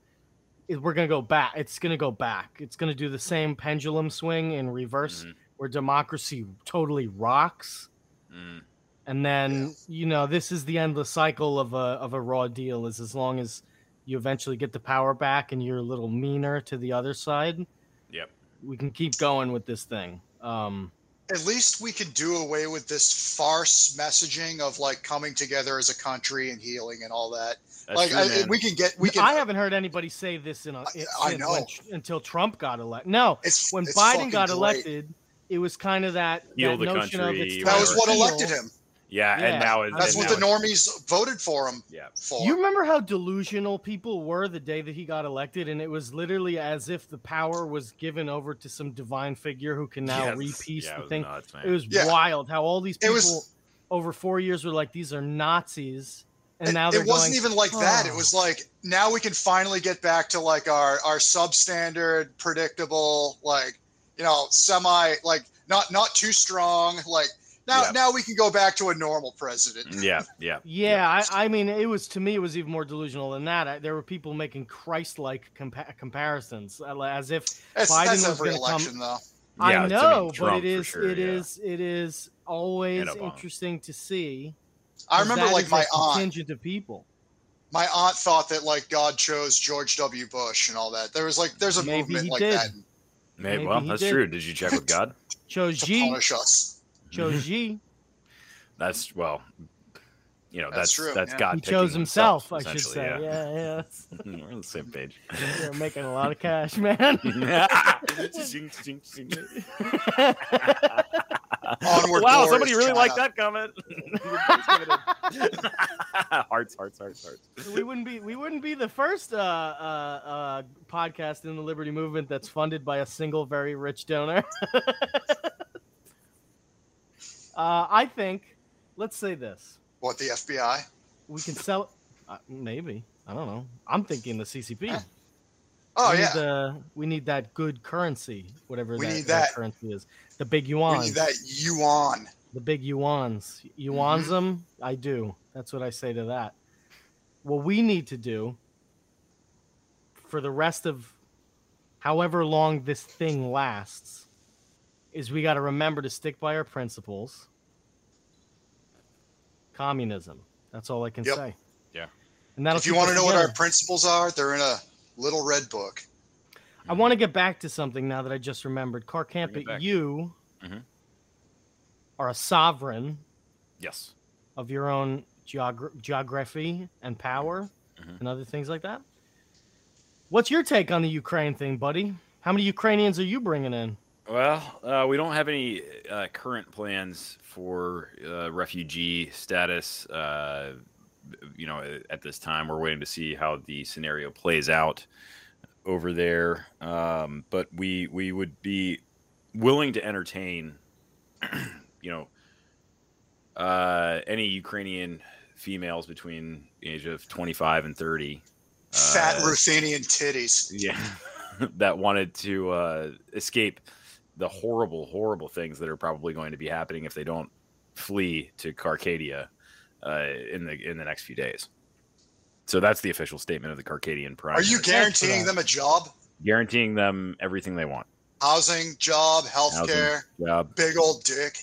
we're gonna go back. It's gonna go back. It's gonna do the same pendulum swing in reverse, Mhm. where democracy totally rocks, Mm. and then Yes. you know this is the endless cycle of a of a raw deal. Is as long as you eventually get the power back and you're a little meaner to the other side, Yep. we can keep going with this thing. Um, At least we could do away with this farce messaging of like coming together as a country and healing and all that. That's like true, I, we can get we can. I haven't heard anybody say this in a I- since I know. when- until Trump got elected. No, it's when it's Biden got great. elected, it was kind of that, that the notion of it's That was what elected him. Yeah, Yeah, and now it, That's and what the now it- normies voted for him Yeah. for. You remember how delusional people were the day that he got elected, and it was literally as if the power was given over to some divine figure who can now Yes. repiece Yeah, it the was thing. nuts. It was Yeah. wild how all these people was- over four years were like, "These are Nazis," and it, now it wasn't going, even like that. It "Oh." was like now we can finally get back to like our our substandard, predictable, like you know, semi like not not too strong. Like now Yeah. now we can go back to a normal president. yeah, yeah. Yeah, I, I mean, it was to me, it was even more delusional than that. I, there were people making Christ-like compa- comparisons, as if That's, Biden that's was gonna come- election though. Yeah, I I mean, know, but Trump it for is, sure, it yeah. is, it is always interesting to see. I remember that like is my a aunt. contingent of people. My aunt thought that like God chose George W. Bush and all that. There was like there's a Maybe movement he like did. that Maybe, Maybe well, he that's did. true. Did you check with God? Chose to G, punish us. Chose G. That's well, you know, That's that's true, that's yeah. God. He picking chose himself, I should say. Yeah, yeah. that's- We're on the same page. You're making a lot of cash, man. Onward, wow, glorious somebody really China. liked that comment. hearts, hearts, hearts, hearts. we wouldn't be we wouldn't be the first uh, uh, uh, podcast in the liberty movement that's funded by a single very rich donor. Uh, I think, let's say this: What the FBI? we can sell. Uh, maybe I don't know. I'm thinking the CCP. Oh we yeah, Need the, we need that good currency, whatever that, that that. currency is. The big yuan. we need that yuan. The big yuans. Yuans them? I do. That's what I say to that. What we need to do for the rest of however long this thing lasts is we got to remember to stick by our principles. Communism. That's all I can Yep. say. Yeah. And that'll If you want to us know what our principles are, they're in a little red book. I want to get back to something now that I just remembered. Bring it Carcampit, back. you Mhm. are a sovereign Yes. of your own geog- geography and power Mhm. and other things like that. What's your take on the Ukraine thing, buddy? How many Ukrainians are you bringing in? Well, uh, we don't have any uh, current plans for uh, refugee status. Uh, you know, at this time, we're waiting to see how the scenario plays out over there. Um, but we we would be willing to entertain, you know, uh, any Ukrainian females between the age of 25 and 30. Fat uh, Ruthenian titties. yeah that wanted to uh, escape the horrible horrible things that are probably going to be happening if they don't flee to Carcadia uh, in the in the next few days so that's the official statement of the Carcadian Prime Are you guaranteeing them a job, guaranteeing them everything they want housing, job, health Housing, care, job big old dick?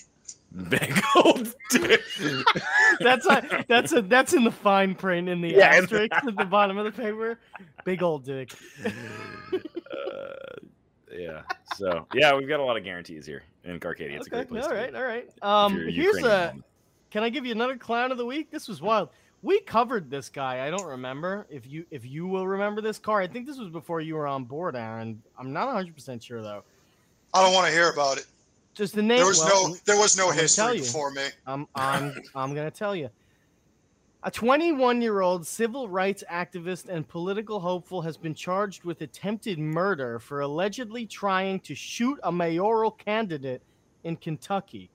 big old dick. That's a, that's a, that's in the fine print in the Yeah, in asterisk at the bottom of the paper. Big old dick. yeah so yeah we've got a lot of guarantees here in Carcadia it's a great place All right, to all right. Um, here's Ukrainian a. woman. Can I give you another clown of the week? This was wild. We covered this guy. I don't remember if you if you will remember this car. I think this was before you were on board, Aaron. I'm not 100 percent sure though. I don't want to hear about it. Just the name. There was well, no there was no I'm gonna tell history you. before me. I'm I'm I'm gonna tell you. A 21 year old civil rights activist and political hopeful has been charged with attempted murder for allegedly trying to shoot a mayoral candidate in Kentucky.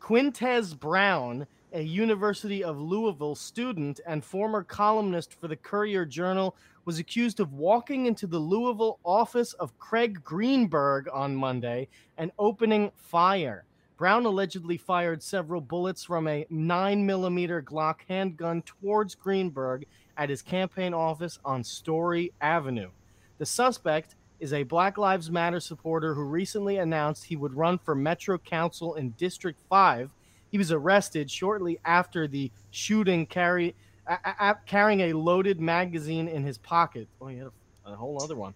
Quintez Brown, a University of Louisville student and former columnist for the Courier Journal, was accused of walking into the Louisville office of Craig Greenberg on Monday and opening fire. Brown allegedly fired several bullets from a 9mm Glock handgun towards Greenberg at his campaign office on Story Avenue. The suspect is a Black Lives Matter supporter who recently announced he would run for Metro Council in District 5. He was arrested shortly after the shooting, carry, a- a- carrying a loaded magazine in his pocket. Oh, he had a, a whole other one.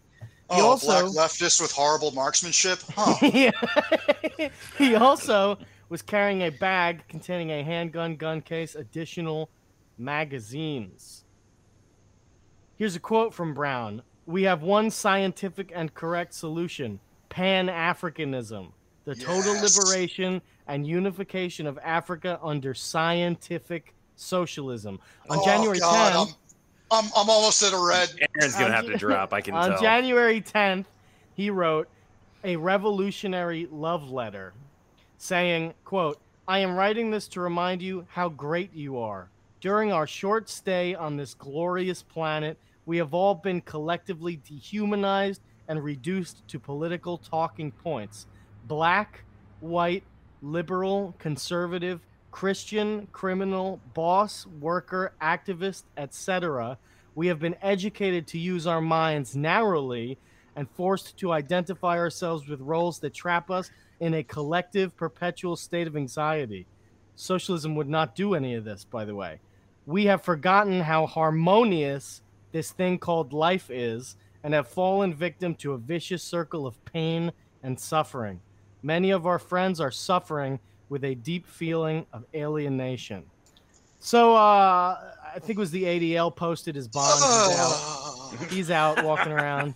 He Oh, also- black leftist with horrible marksmanship. Huh. Yeah. he also was carrying a bag containing a handgun, gun case, additional magazines. Here's a quote from Brown We have one scientific and correct solution Pan Africanism, the total liberation and unification of Africa under scientific socialism. On Oh, January God, 10th, I'm, I'm I'm almost at a red. Aaron's gonna have to drop I can on tell January 10th, he wrote a revolutionary love letter saying, quote, I am writing this to remind you how great you are. During our short stay on this glorious planet, we have all been collectively dehumanized and reduced to political talking points. Black, white, liberal, conservative, Christian, criminal, boss, worker, activist, etc. We have been educated to use our minds narrowly and forced to identify ourselves with roles that trap us in a collective, perpetual state of anxiety. Socialism would not do any of this, by the way. We have forgotten how harmonious this thing called life is and have fallen victim to a vicious circle of pain and suffering. Many of our friends are suffering with a deep feeling of alienation. So, uh, I think it was the ADL posted his bond. He's out Oh. he's out walking around.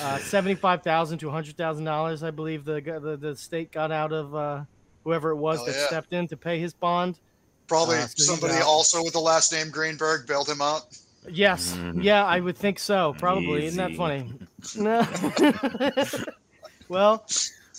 Uh, Seventy-five thousand to hundred thousand dollars, I believe the, the the state got out of uh, whoever it was Hell that yeah. stepped in to pay his bond. Probably Uh, so somebody also with the last name Greenberg bailed him out. Yes, Mhm. yeah, I would think so. Probably, isn't that funny? No. well,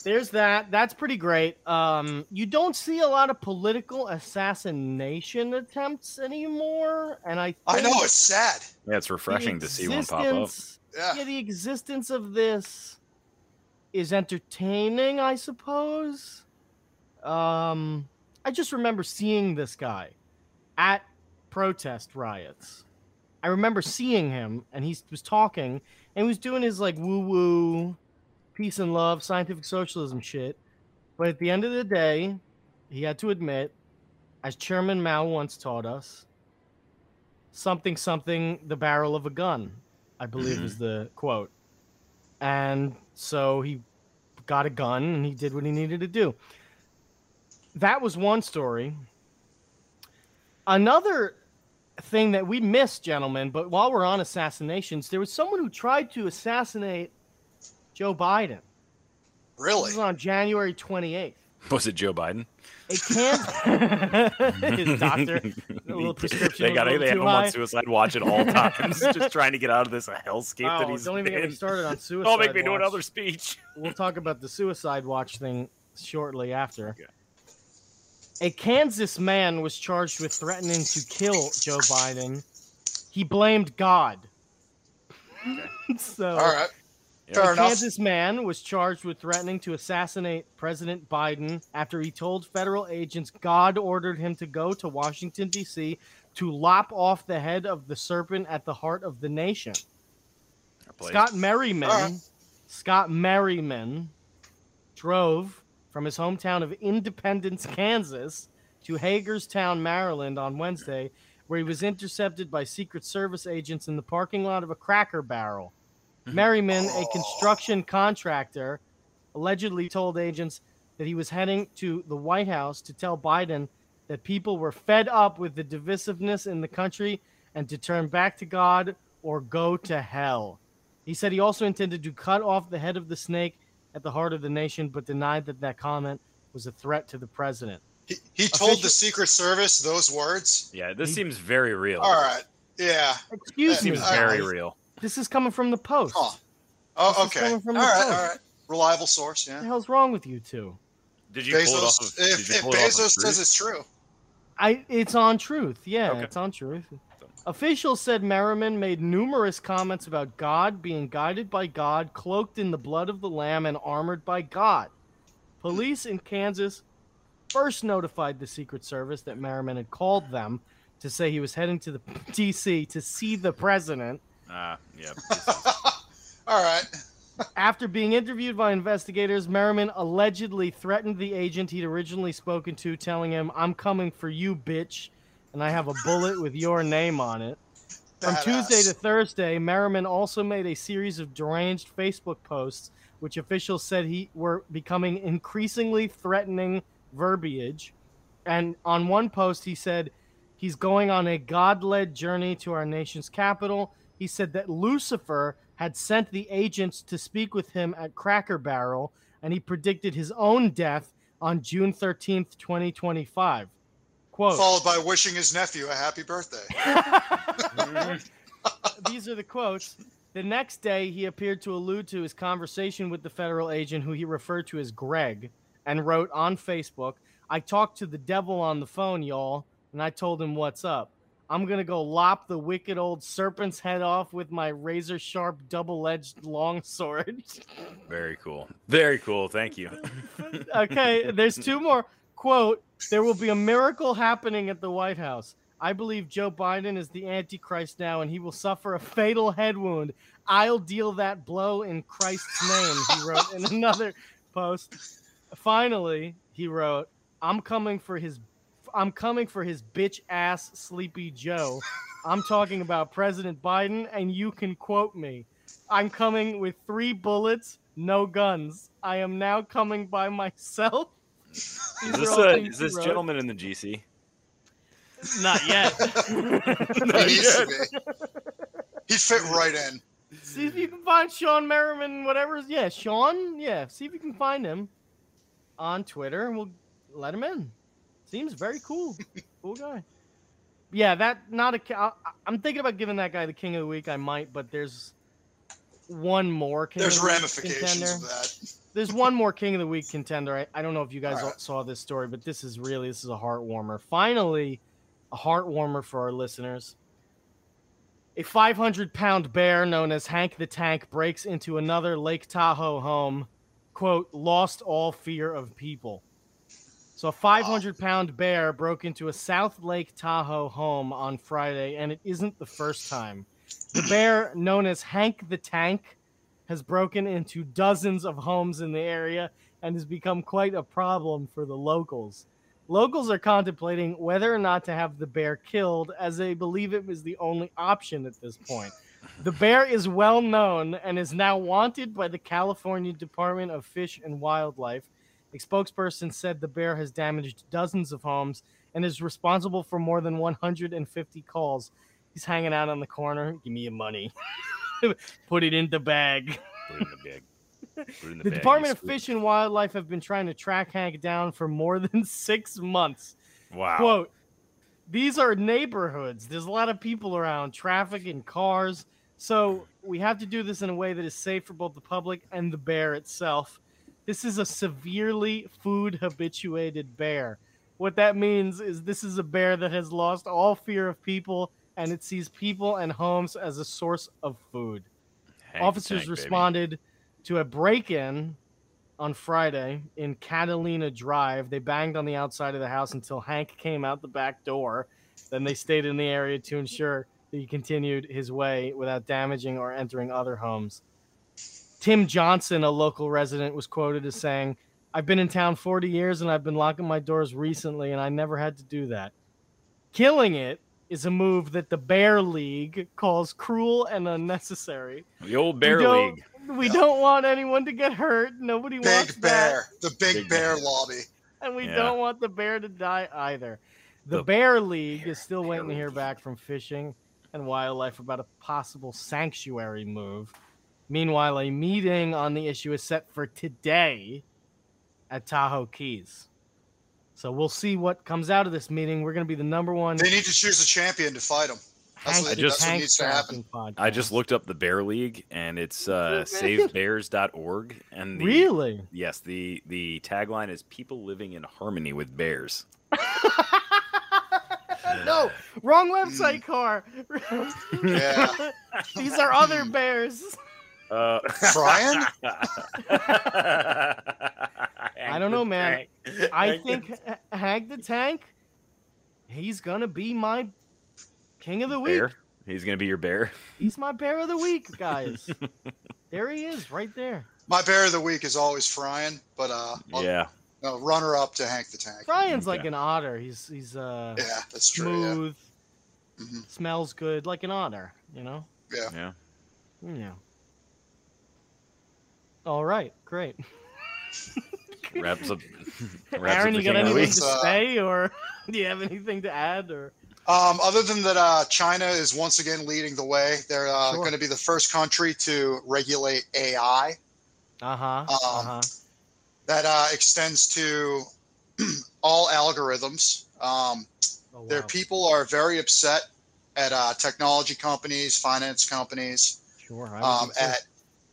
there's that. That's pretty great. Um, you don't see a lot of political assassination attempts anymore, and I I know it's sad. Yeah, it's refreshing to see one pop up. Yeah. yeah, the existence of this is entertaining, I suppose. Um, I just remember seeing this guy at protest riots. I remember seeing him, and he was talking, and he was doing his like woo woo, peace and love, scientific socialism shit. But at the end of the day, he had to admit, as Chairman Mao once taught us, something something the barrel of a gun, I believe is mm-hmm. the quote. And so he got a gun and he did what he needed to do. That was one story. Another thing that we missed, gentlemen, but while we're on assassinations, there was someone who tried to assassinate Joe Biden. Really? This was on January 28th. Was it Joe Biden? It can't. His doctor, a little prescription. They got a little they have too him high. on suicide watch at all times, just trying to get out of this hellscape that Oh, he's don't even get me started on suicide. Don't make me do another speech. We'll talk about the suicide watch thing shortly after. Okay. A Kansas man was charged with threatening to kill Joe Biden. He blamed God. so, All right. Yeah. Fair a enough. Kansas man was charged with threatening to assassinate President Biden after he told federal agents God ordered him to go to Washington, D.C. to lop off the head of the serpent at the heart of the nation. Scott Merriman, All right. Scott Merriman drove from his hometown of Independence, Kansas, to Hagerstown, Maryland on Wednesday, where he was intercepted by Secret Service agents in the parking lot of a Cracker Barrel. Merriman, a construction contractor, allegedly told agents that he was heading to the White House to tell Biden that people were fed up with the divisiveness in the country and to turn back to God or go to hell. He said he also intended to cut off the head of the snake at the heart of the nation, but denied that that comment was a threat to the president. He, he told Official- the Secret Service those words. Yeah, this He- seems very real. All right. Yeah. Excuse That me, Seems very guys. real. This is coming from the Post. Huh. Oh, This okay. coming All from the right. Post. All right. Reliable source. Yeah. What the Yeah. hell's wrong with you two? Did you pull it off of? if if pull it off of Bezos says it's true. I it's on truth. Yeah, Okay. it's on truth. Officials said Merriman made numerous comments about God being guided by God, cloaked in the blood of the lamb and armored by God. Police in Kansas first notified the Secret Service that Merriman had called them to say he was heading to the DC to see the president. Ah, yeah. All right. After being interviewed by investigators, Merriman allegedly threatened the agent he'd originally spoken to, telling him, I'm coming for you, bitch, and I have a bullet with your name on it. From Badass. Tuesday to Thursday, Merriman also made a series of deranged Facebook posts, which officials said he were becoming increasingly threatening verbiage. And on one post, he said he's going on a God-led journey to our nation's capital. He said that Lucifer had sent the agents to speak with him at Cracker Barrel, and he predicted his own death on June 13th, 2025. Quote. Followed by wishing his nephew a happy birthday. These are the quotes. The next day, he appeared to allude to his conversation with the federal agent, who he referred to as Greg, and wrote on Facebook, I talked to the devil on the phone, y'all, and I told him what's up. I'm going to go lop the wicked old serpent's head off with my razor sharp, double edged longsword. Very cool. Very cool. Thank you. okay, there's two more. Quote, there will be a miracle happening at the White House. I believe Joe Biden is the Antichrist now, and he will suffer a fatal head wound. I'll deal that blow in Christ's name, he wrote in another post. Finally, he wrote, I'm coming for his I'm coming for his bitch ass sleepy Joe. I'm talking about President Biden, and you can quote me. I'm coming with three bullets, no guns. I am now coming by myself. These Is this, all uh, is this gentleman in the GC? Not yet. He needs to be. He'd fit right in. See if you can find Sean Merriman, whatever. Yeah, Sean. Yeah, see if you can find him on Twitter, and we'll let him in. Seems very cool. cool guy. Yeah, that not a. I, I'm thinking about giving that guy the King of the Week. I might, but there's one more. King There's of the ramifications contender. of that. There's one more King of the Week contender. I, I don't know if you guys right. saw this story, but this is really this is a heart warmer. Finally, a heart warmer for our listeners. A 500 pound bear known as Hank the Tank breaks into another Lake Tahoe home, quote, lost all fear of people. So a 500 pound bear broke into a South Lake Tahoe home on Friday, and it isn't the first time. The bear, known as Hank the Tank, has broken into dozens of homes in the area and has become quite a problem for the locals. Locals are contemplating whether or not to have the bear killed, as they believe it was the only option at this point. The bear is well known and is now wanted by the California Department of Fish and Wildlife. A spokesperson said the bear has damaged dozens of homes and is responsible for more than 150 calls. He's hanging out on the corner. Give me your money. Put it in the bag. Put it in the bag. In The Department of. Fish and Wildlife have been trying to track Hank down for more than six months. Wow. Quote, these are neighborhoods. There's a lot of people around, traffic and cars. So we have to do this in a way that is safe for both the public and the bear itself. This is a severely food habituated bear. What that means is this is a bear that has lost all fear of people and it sees people and homes as a source of food. The Officers Tank, baby. responded to a break in on Friday in Catalina Drive. They banged on the outside of the house until Hank came out the back door. Then they stayed in the area to ensure that he continued his way without damaging or entering other homes. Tim Johnson, a local resident, was quoted as saying, I've been in town 40 years and I've been locking my doors recently, and I never had to do that. Killing it is a move that the Bear League calls cruel and unnecessary. The old Bear we don't, League. We don't want anyone to get hurt. Nobody wants Big that. Bear, the Big, Big Bear Bear. lobby. And we Yeah. don't want the bear to die either. The, The Bear League Bear- is still waiting to hear back from Fishing and Wildlife about a possible sanctuary move. Meanwhile, a meeting on the issue is set for today at Tahoe Keys. So we'll see what comes out of this meeting. We're going to be the number one They need to choose a champion to fight them. That's what, I just- that's what needs to happen. tracking I just looked up the Bear League and it's uh, savebears.org and the really. yes the the tagline is people living in harmony with bears. no, wrong website, car. Yeah. These are other bears. Uh, Brian? I don't know, man. I think H- Hank the Tank, he's gonna be my king of the week. bear. He's gonna be your bear. He's my bear of the week, guys. there he is, right there. My bear of the week is always Fryan, but uh, I'll- Yeah. no, runner up to Hank the Tank. Brian's like an otter. He's he's uh Yeah, that's true. Yeah. smooth, Mhm. smells good, like an otter. You know. Yeah. Yeah. Yeah. All right, great. Wraps up. wraps up Aaron, the you got king of the anything week. week. to say, or do you have anything to add, or? Um, other than that, uh, China is once again leading the way. They're uh, Sure. going to be the first country to regulate AI. Uh huh. Um, uh huh. That uh, extends to all algorithms. Um, Oh, Their people are very upset at uh, technology companies, finance companies, Sure. Um, at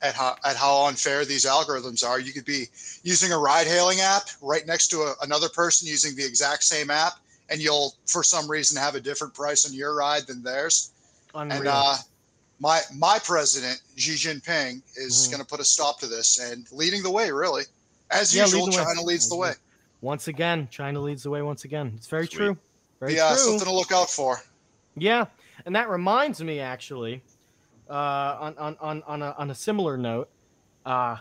at how at how unfair these algorithms are. You could be using a ride-hailing app right next to a, another person using the exact same app, and you'll for some reason have a different price on your ride than theirs. Unreal. And uh, my my president Xi Jinping is Mhm. going to put a stop to this and leading the way. Really, as Yeah, usual, leading the way. China leads the way. once again, China leads the way. Once again, it's very Sweet. true. Very Yeah, true. something to look out for. Yeah, and that reminds me actually, uh, on on on on a, on a similar note, uh,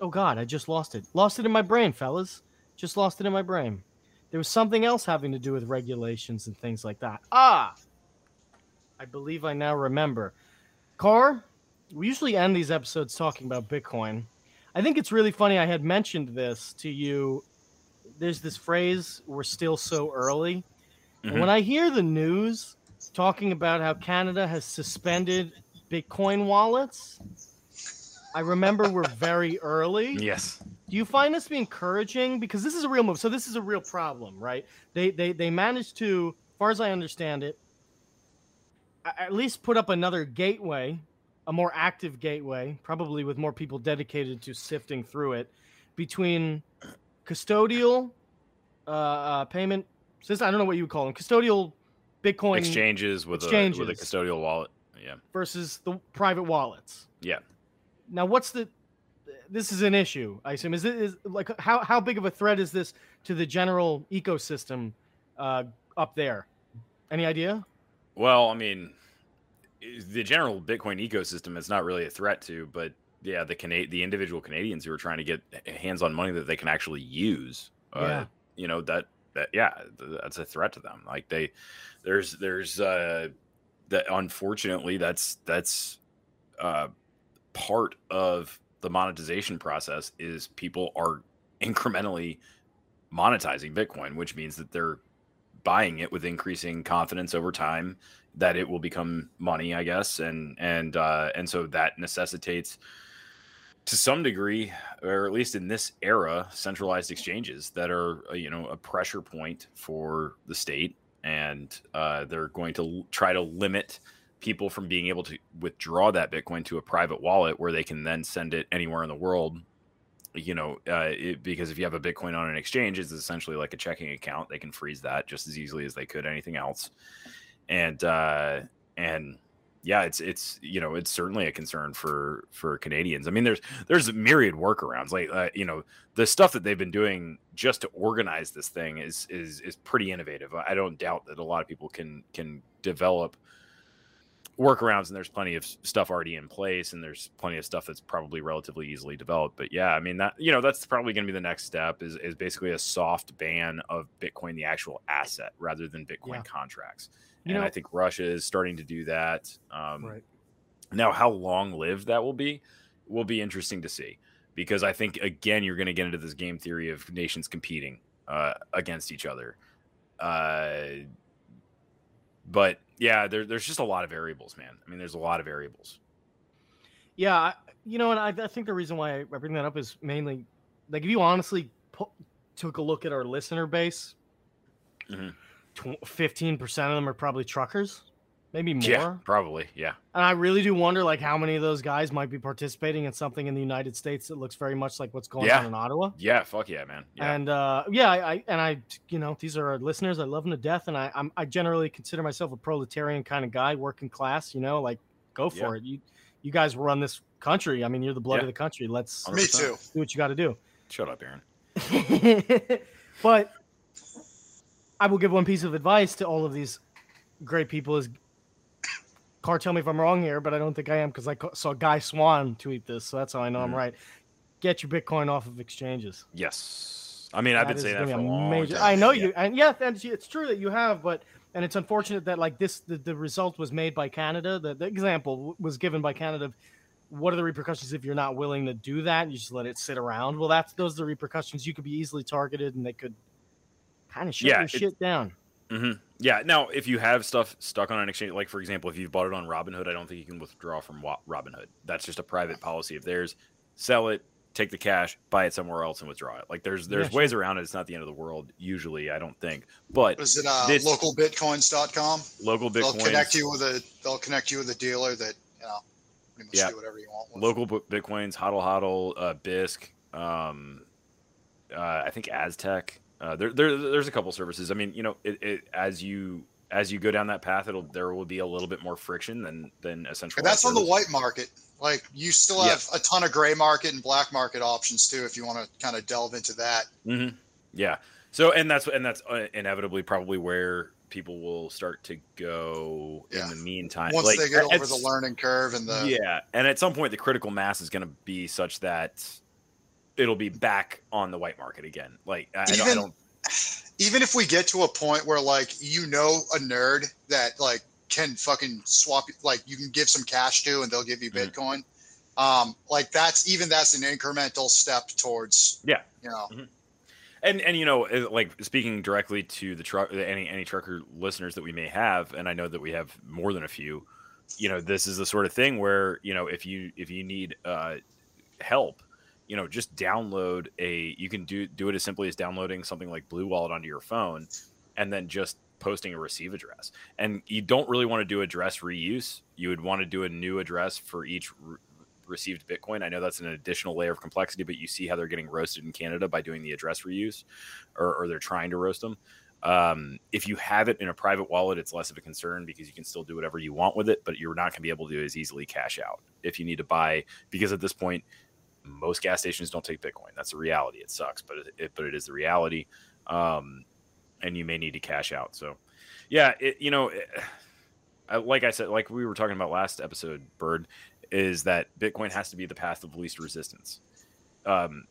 oh God, I just lost it. Lost it in my brain, fellas. Just lost it in my brain. There was something else having to do with regulations and things like that. Ah, I believe I now remember. Car, we usually end these episodes talking about Bitcoin. I think it's really funny. I had mentioned this to you. There's this phrase, "We're still so early." And Mhm. when I hear the news talking about how Canada has suspended Bitcoin wallets, I remember we're very early. Yes. Do you find this to be encouraging? Because this is a real move. So this is a real problem, right? They they they managed to, as far as I understand it, at least put up another gateway, a more active gateway, probably with more people dedicated to sifting through it, between custodial uh, uh, payment Since I don't know what you would call them. Custodial Bitcoin Exchanges with a with a custodial wallet. Yeah. versus the private wallets. Yeah. Now, what's the? This is an issue. I assume is it is like how how big of a threat is this to the general ecosystem uh, up there? Any idea? Well, I mean, the general Bitcoin ecosystem is not really a threat to, but yeah, the Cana- the individual Canadians who are trying to get hands on money that they can actually use. Uh, Yeah. You know that that yeah, th- that's a threat to them. Like they, there's there's uh that unfortunately that's that's uh part of the monetization process is people are incrementally monetizing Bitcoin, which means that they're buying it with increasing confidence over time that it will become money, I guess, and and uh, and so that necessitates, to some degree, or at least in this era, centralized exchanges that are uh, you know a pressure point for the state, and uh, they're going to try to limit people from being able to withdraw that Bitcoin to a private wallet where they can then send it anywhere in the world. You know, uh, it, because if you have a Bitcoin on an exchange, it's essentially like a checking account. They can freeze that just as easily as they could anything else and uh and yeah it's it's you know it's certainly a concern for for canadians. I mean there's there's myriad workarounds like uh, you know the stuff that they've been doing just to organize this thing is is is pretty innovative. I don't doubt that a lot of people can can develop workarounds and there's plenty of stuff already in place and there's plenty of stuff that's probably relatively easily developed but yeah i mean that you know that's probably going to be the next step is, is basically a soft ban of bitcoin the actual asset rather than bitcoin Yeah. contracts you and I think Russia is starting to do that. Um, right. Now, how long lived that will be will be interesting to see because I think, again, you're going to get into this game theory of nations competing uh, against each other. Uh, but yeah, there, there's just a lot of variables, man. I mean, there's a lot of variables. Yeah. You know, and I, I think the reason why I bring that up is mainly like if you honestly po- took a look at our listener base, mm-hmm. 15 percent of them are probably truckers, maybe more. Yeah, probably. Yeah. And I really do wonder, like, how many of those guys might be participating in something in the United States that looks very much like what's going yeah. on in Ottawa. Yeah. Fuck yeah, man. Yeah. And uh, yeah, I, I, and I, you know, these are our listeners. I love them to death, and I, I'm, i generally consider myself a proletarian kind of guy, working class. You know, like, go for yeah. it. You, you guys run this country. I mean, you're the blood of the country. Let's. Me let's too. Do what you got to do. Shut up, Aaron. but I will give one piece of advice to all of these great people: is Car, tell me if I'm wrong here, but I don't think I am because I saw Guy Swan tweet this, so that's how I know I'm Mhm. right. Get your Bitcoin off of exchanges. Yes. I mean, I've been saying that for a long major- time. I know Yeah. you, and yeah, and it's true that you have, but and it's unfortunate that like this, the, the result was made by Canada. The, the example was given by Canada. of What are the repercussions if you're not willing to do that? You just let it sit around. Well, that's those are the repercussions. You could be easily targeted, and they could kind of shut Yeah, your it- shit down. hmm Yeah. Now, if you have stuff stuck on an exchange, like for example, if you've bought it on Robinhood, I don't think you can withdraw from Robinhood. That's just a private policy of theirs. Sell it, take the cash, buy it somewhere else, and withdraw it. Like there's there's Yeah, ways around it. It's not the end of the world. Usually, I don't think. But Is it uh, This- localbitcoins.com? local They'll Bitcoin, connect you with a they'll connect you with a dealer that you know pretty much Yeah. do whatever you want with. local Bitcoins, Hodl Hodl, uh, Bisq, um, uh, I think Aztec. Uh, there, there, there's a couple services. I mean, you know, it, it as you as you go down that path, it'll there will be a little bit more friction than than essential. And that's on the white market. Like you still Yeah. have a ton of gray market and black market options too, if you want to kind of delve into that. hmm Yeah. So and that's and that's uh, inevitably probably where people will start to go Yeah. in the meantime. Once Like, they get over the learning curve and the yeah, and at some point the critical mass is going to be such that it'll be back on the white market again. Like I, don't, I Even- don't. even if we get to a point where like you know a nerd that like can fucking swap like you can give some cash to and they'll give you Mhm. bitcoin um like that's even that's an incremental step towards Yeah. you know And and you know, uh, like speaking directly to the truck, any any trucker listeners that we may have, and I know that we have more than a few. You know, this is the sort of thing where you know if you if you need uh, help, you know, just download a. You can do do it as simply as downloading something like Blue Wallet onto your phone, and then just posting a receive address. And you don't really want to do address reuse. You would want to do a new address for each re- received Bitcoin. I know that's an additional layer of complexity, but you see how they're getting roasted in Canada by doing the address reuse, or, or they're trying to roast them. Um, if you have it in a private wallet, it's less of a concern because you can still do whatever you want with it, but you're not going to be able to as easily cash out if you need to buy because at this point, most gas stations don't take Bitcoin. That's a reality. It sucks, but it, it but it is the reality. Um, and you may need to cash out. So, yeah, it, you know, it, I- like I said, like we were talking about last episode, Bird, is that Bitcoin has to be the path of least resistance, um,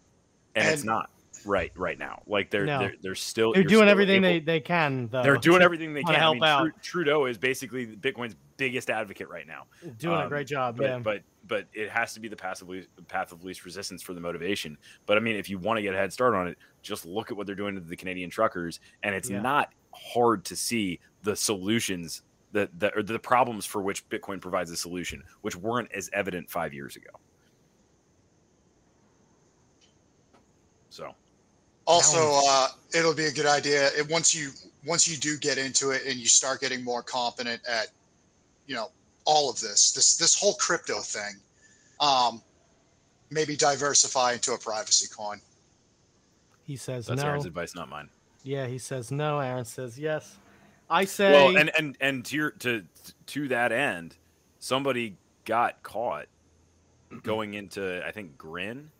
and, it's not right right now. Like they're No. they're, they're still They're doing still everything able- they, they can, though. they're doing everything they can. I help mean, out. Trudeau is basically Bitcoin's biggest advocate right now. doing a um, great job. But yeah. but but it has to be the path of least, path of least resistance for the motivation. But I mean, if you want to get a head start on it, just look at what they're doing to the Canadian truckers, and it's Yeah. not hard to see the solutions that that or the problems for which Bitcoin provides a solution, which weren't as evident five years ago. So Also, uh, it'll be a good idea it, once you once you do get into it and you start getting more competent at, you know, all of this this this whole crypto thing. Um, maybe diversify into a privacy coin. he says that's no. Aaron's advice, not mine. Yeah, he says no. Aaron says yes. I say Well, and and and to your, to to that end, somebody got caught going into I think Grin.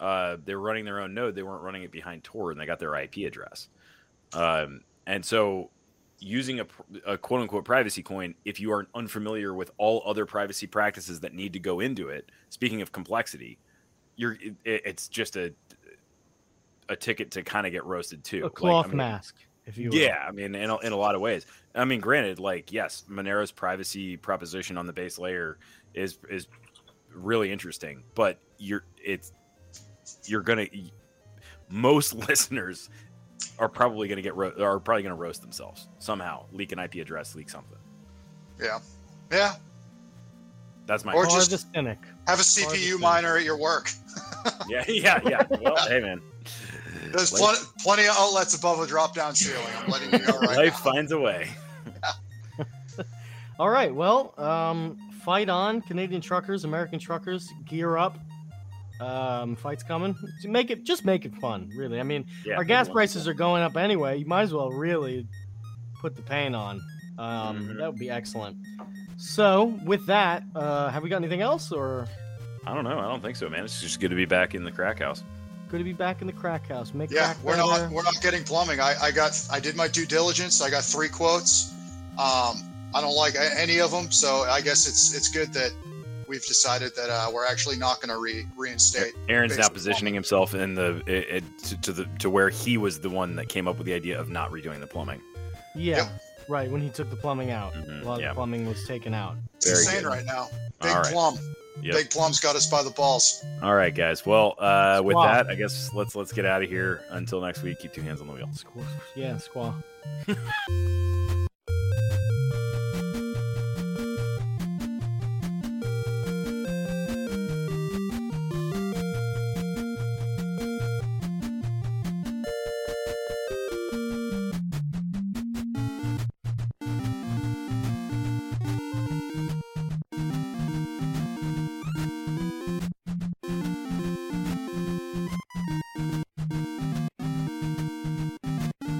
Uh, they were running their own node. They weren't running it behind Tor, and they got their IP address. Um, and so, using a, a quote unquote privacy coin, if you are unfamiliar with all other privacy practices that need to go into it, speaking of complexity, you're it, it's just a a ticket to kind of get roasted too. a Like, I cloth mean, mask, if you will. yeah, I mean, in a, in a lot of ways. I mean, granted, like yes, Monero's privacy proposition on the base layer is is really interesting, but you're it's you're gonna most listeners are probably gonna get ro- are probably gonna roast themselves somehow, leak an IP address, leak something. Yeah, yeah. That's my Or Or just- the cynic. Have a CPU thing. miner at your work. yeah, yeah, yeah. Well, hey man, There's Life- plenty, plenty of outlets above a drop down ceiling. I'm letting you know right life now. finds a way. All right. Well, um, fight on, Canadian truckers, American truckers, gear up. Um, fight's coming. Make it just make it fun, really. I mean, Yeah, our gas prices are going up anyway. You might as well really put the pain on. Um, Mhm. That would be excellent. So, with that, uh, have we got anything else, or I don't know. I don't think so, man. It's just good to be back in the crack house. good to be back in the crack house? Make Yeah, crack we're better. not we're not getting plumbing. I, I got I did my due diligence. I got three quotes. Um, I don't like any of them, so I guess it's it's good that we've decided that uh, we're actually not going to re, reinstate. Aaron's now positioning himself in the it, it, to, to the to where he was the one that came up with the idea of not redoing the plumbing. Yeah, Yep. right. When he took the plumbing out, Mhm, a lot yeah. of plumbing was taken out. It's Very insane good. right now. Big All right. plum. Yep. Big plum's got us by the balls. All right, guys. Well, uh, with that, I guess let's let's get out of here. Until next week, keep two hands on the wheel. Squ- Yeah, squaw.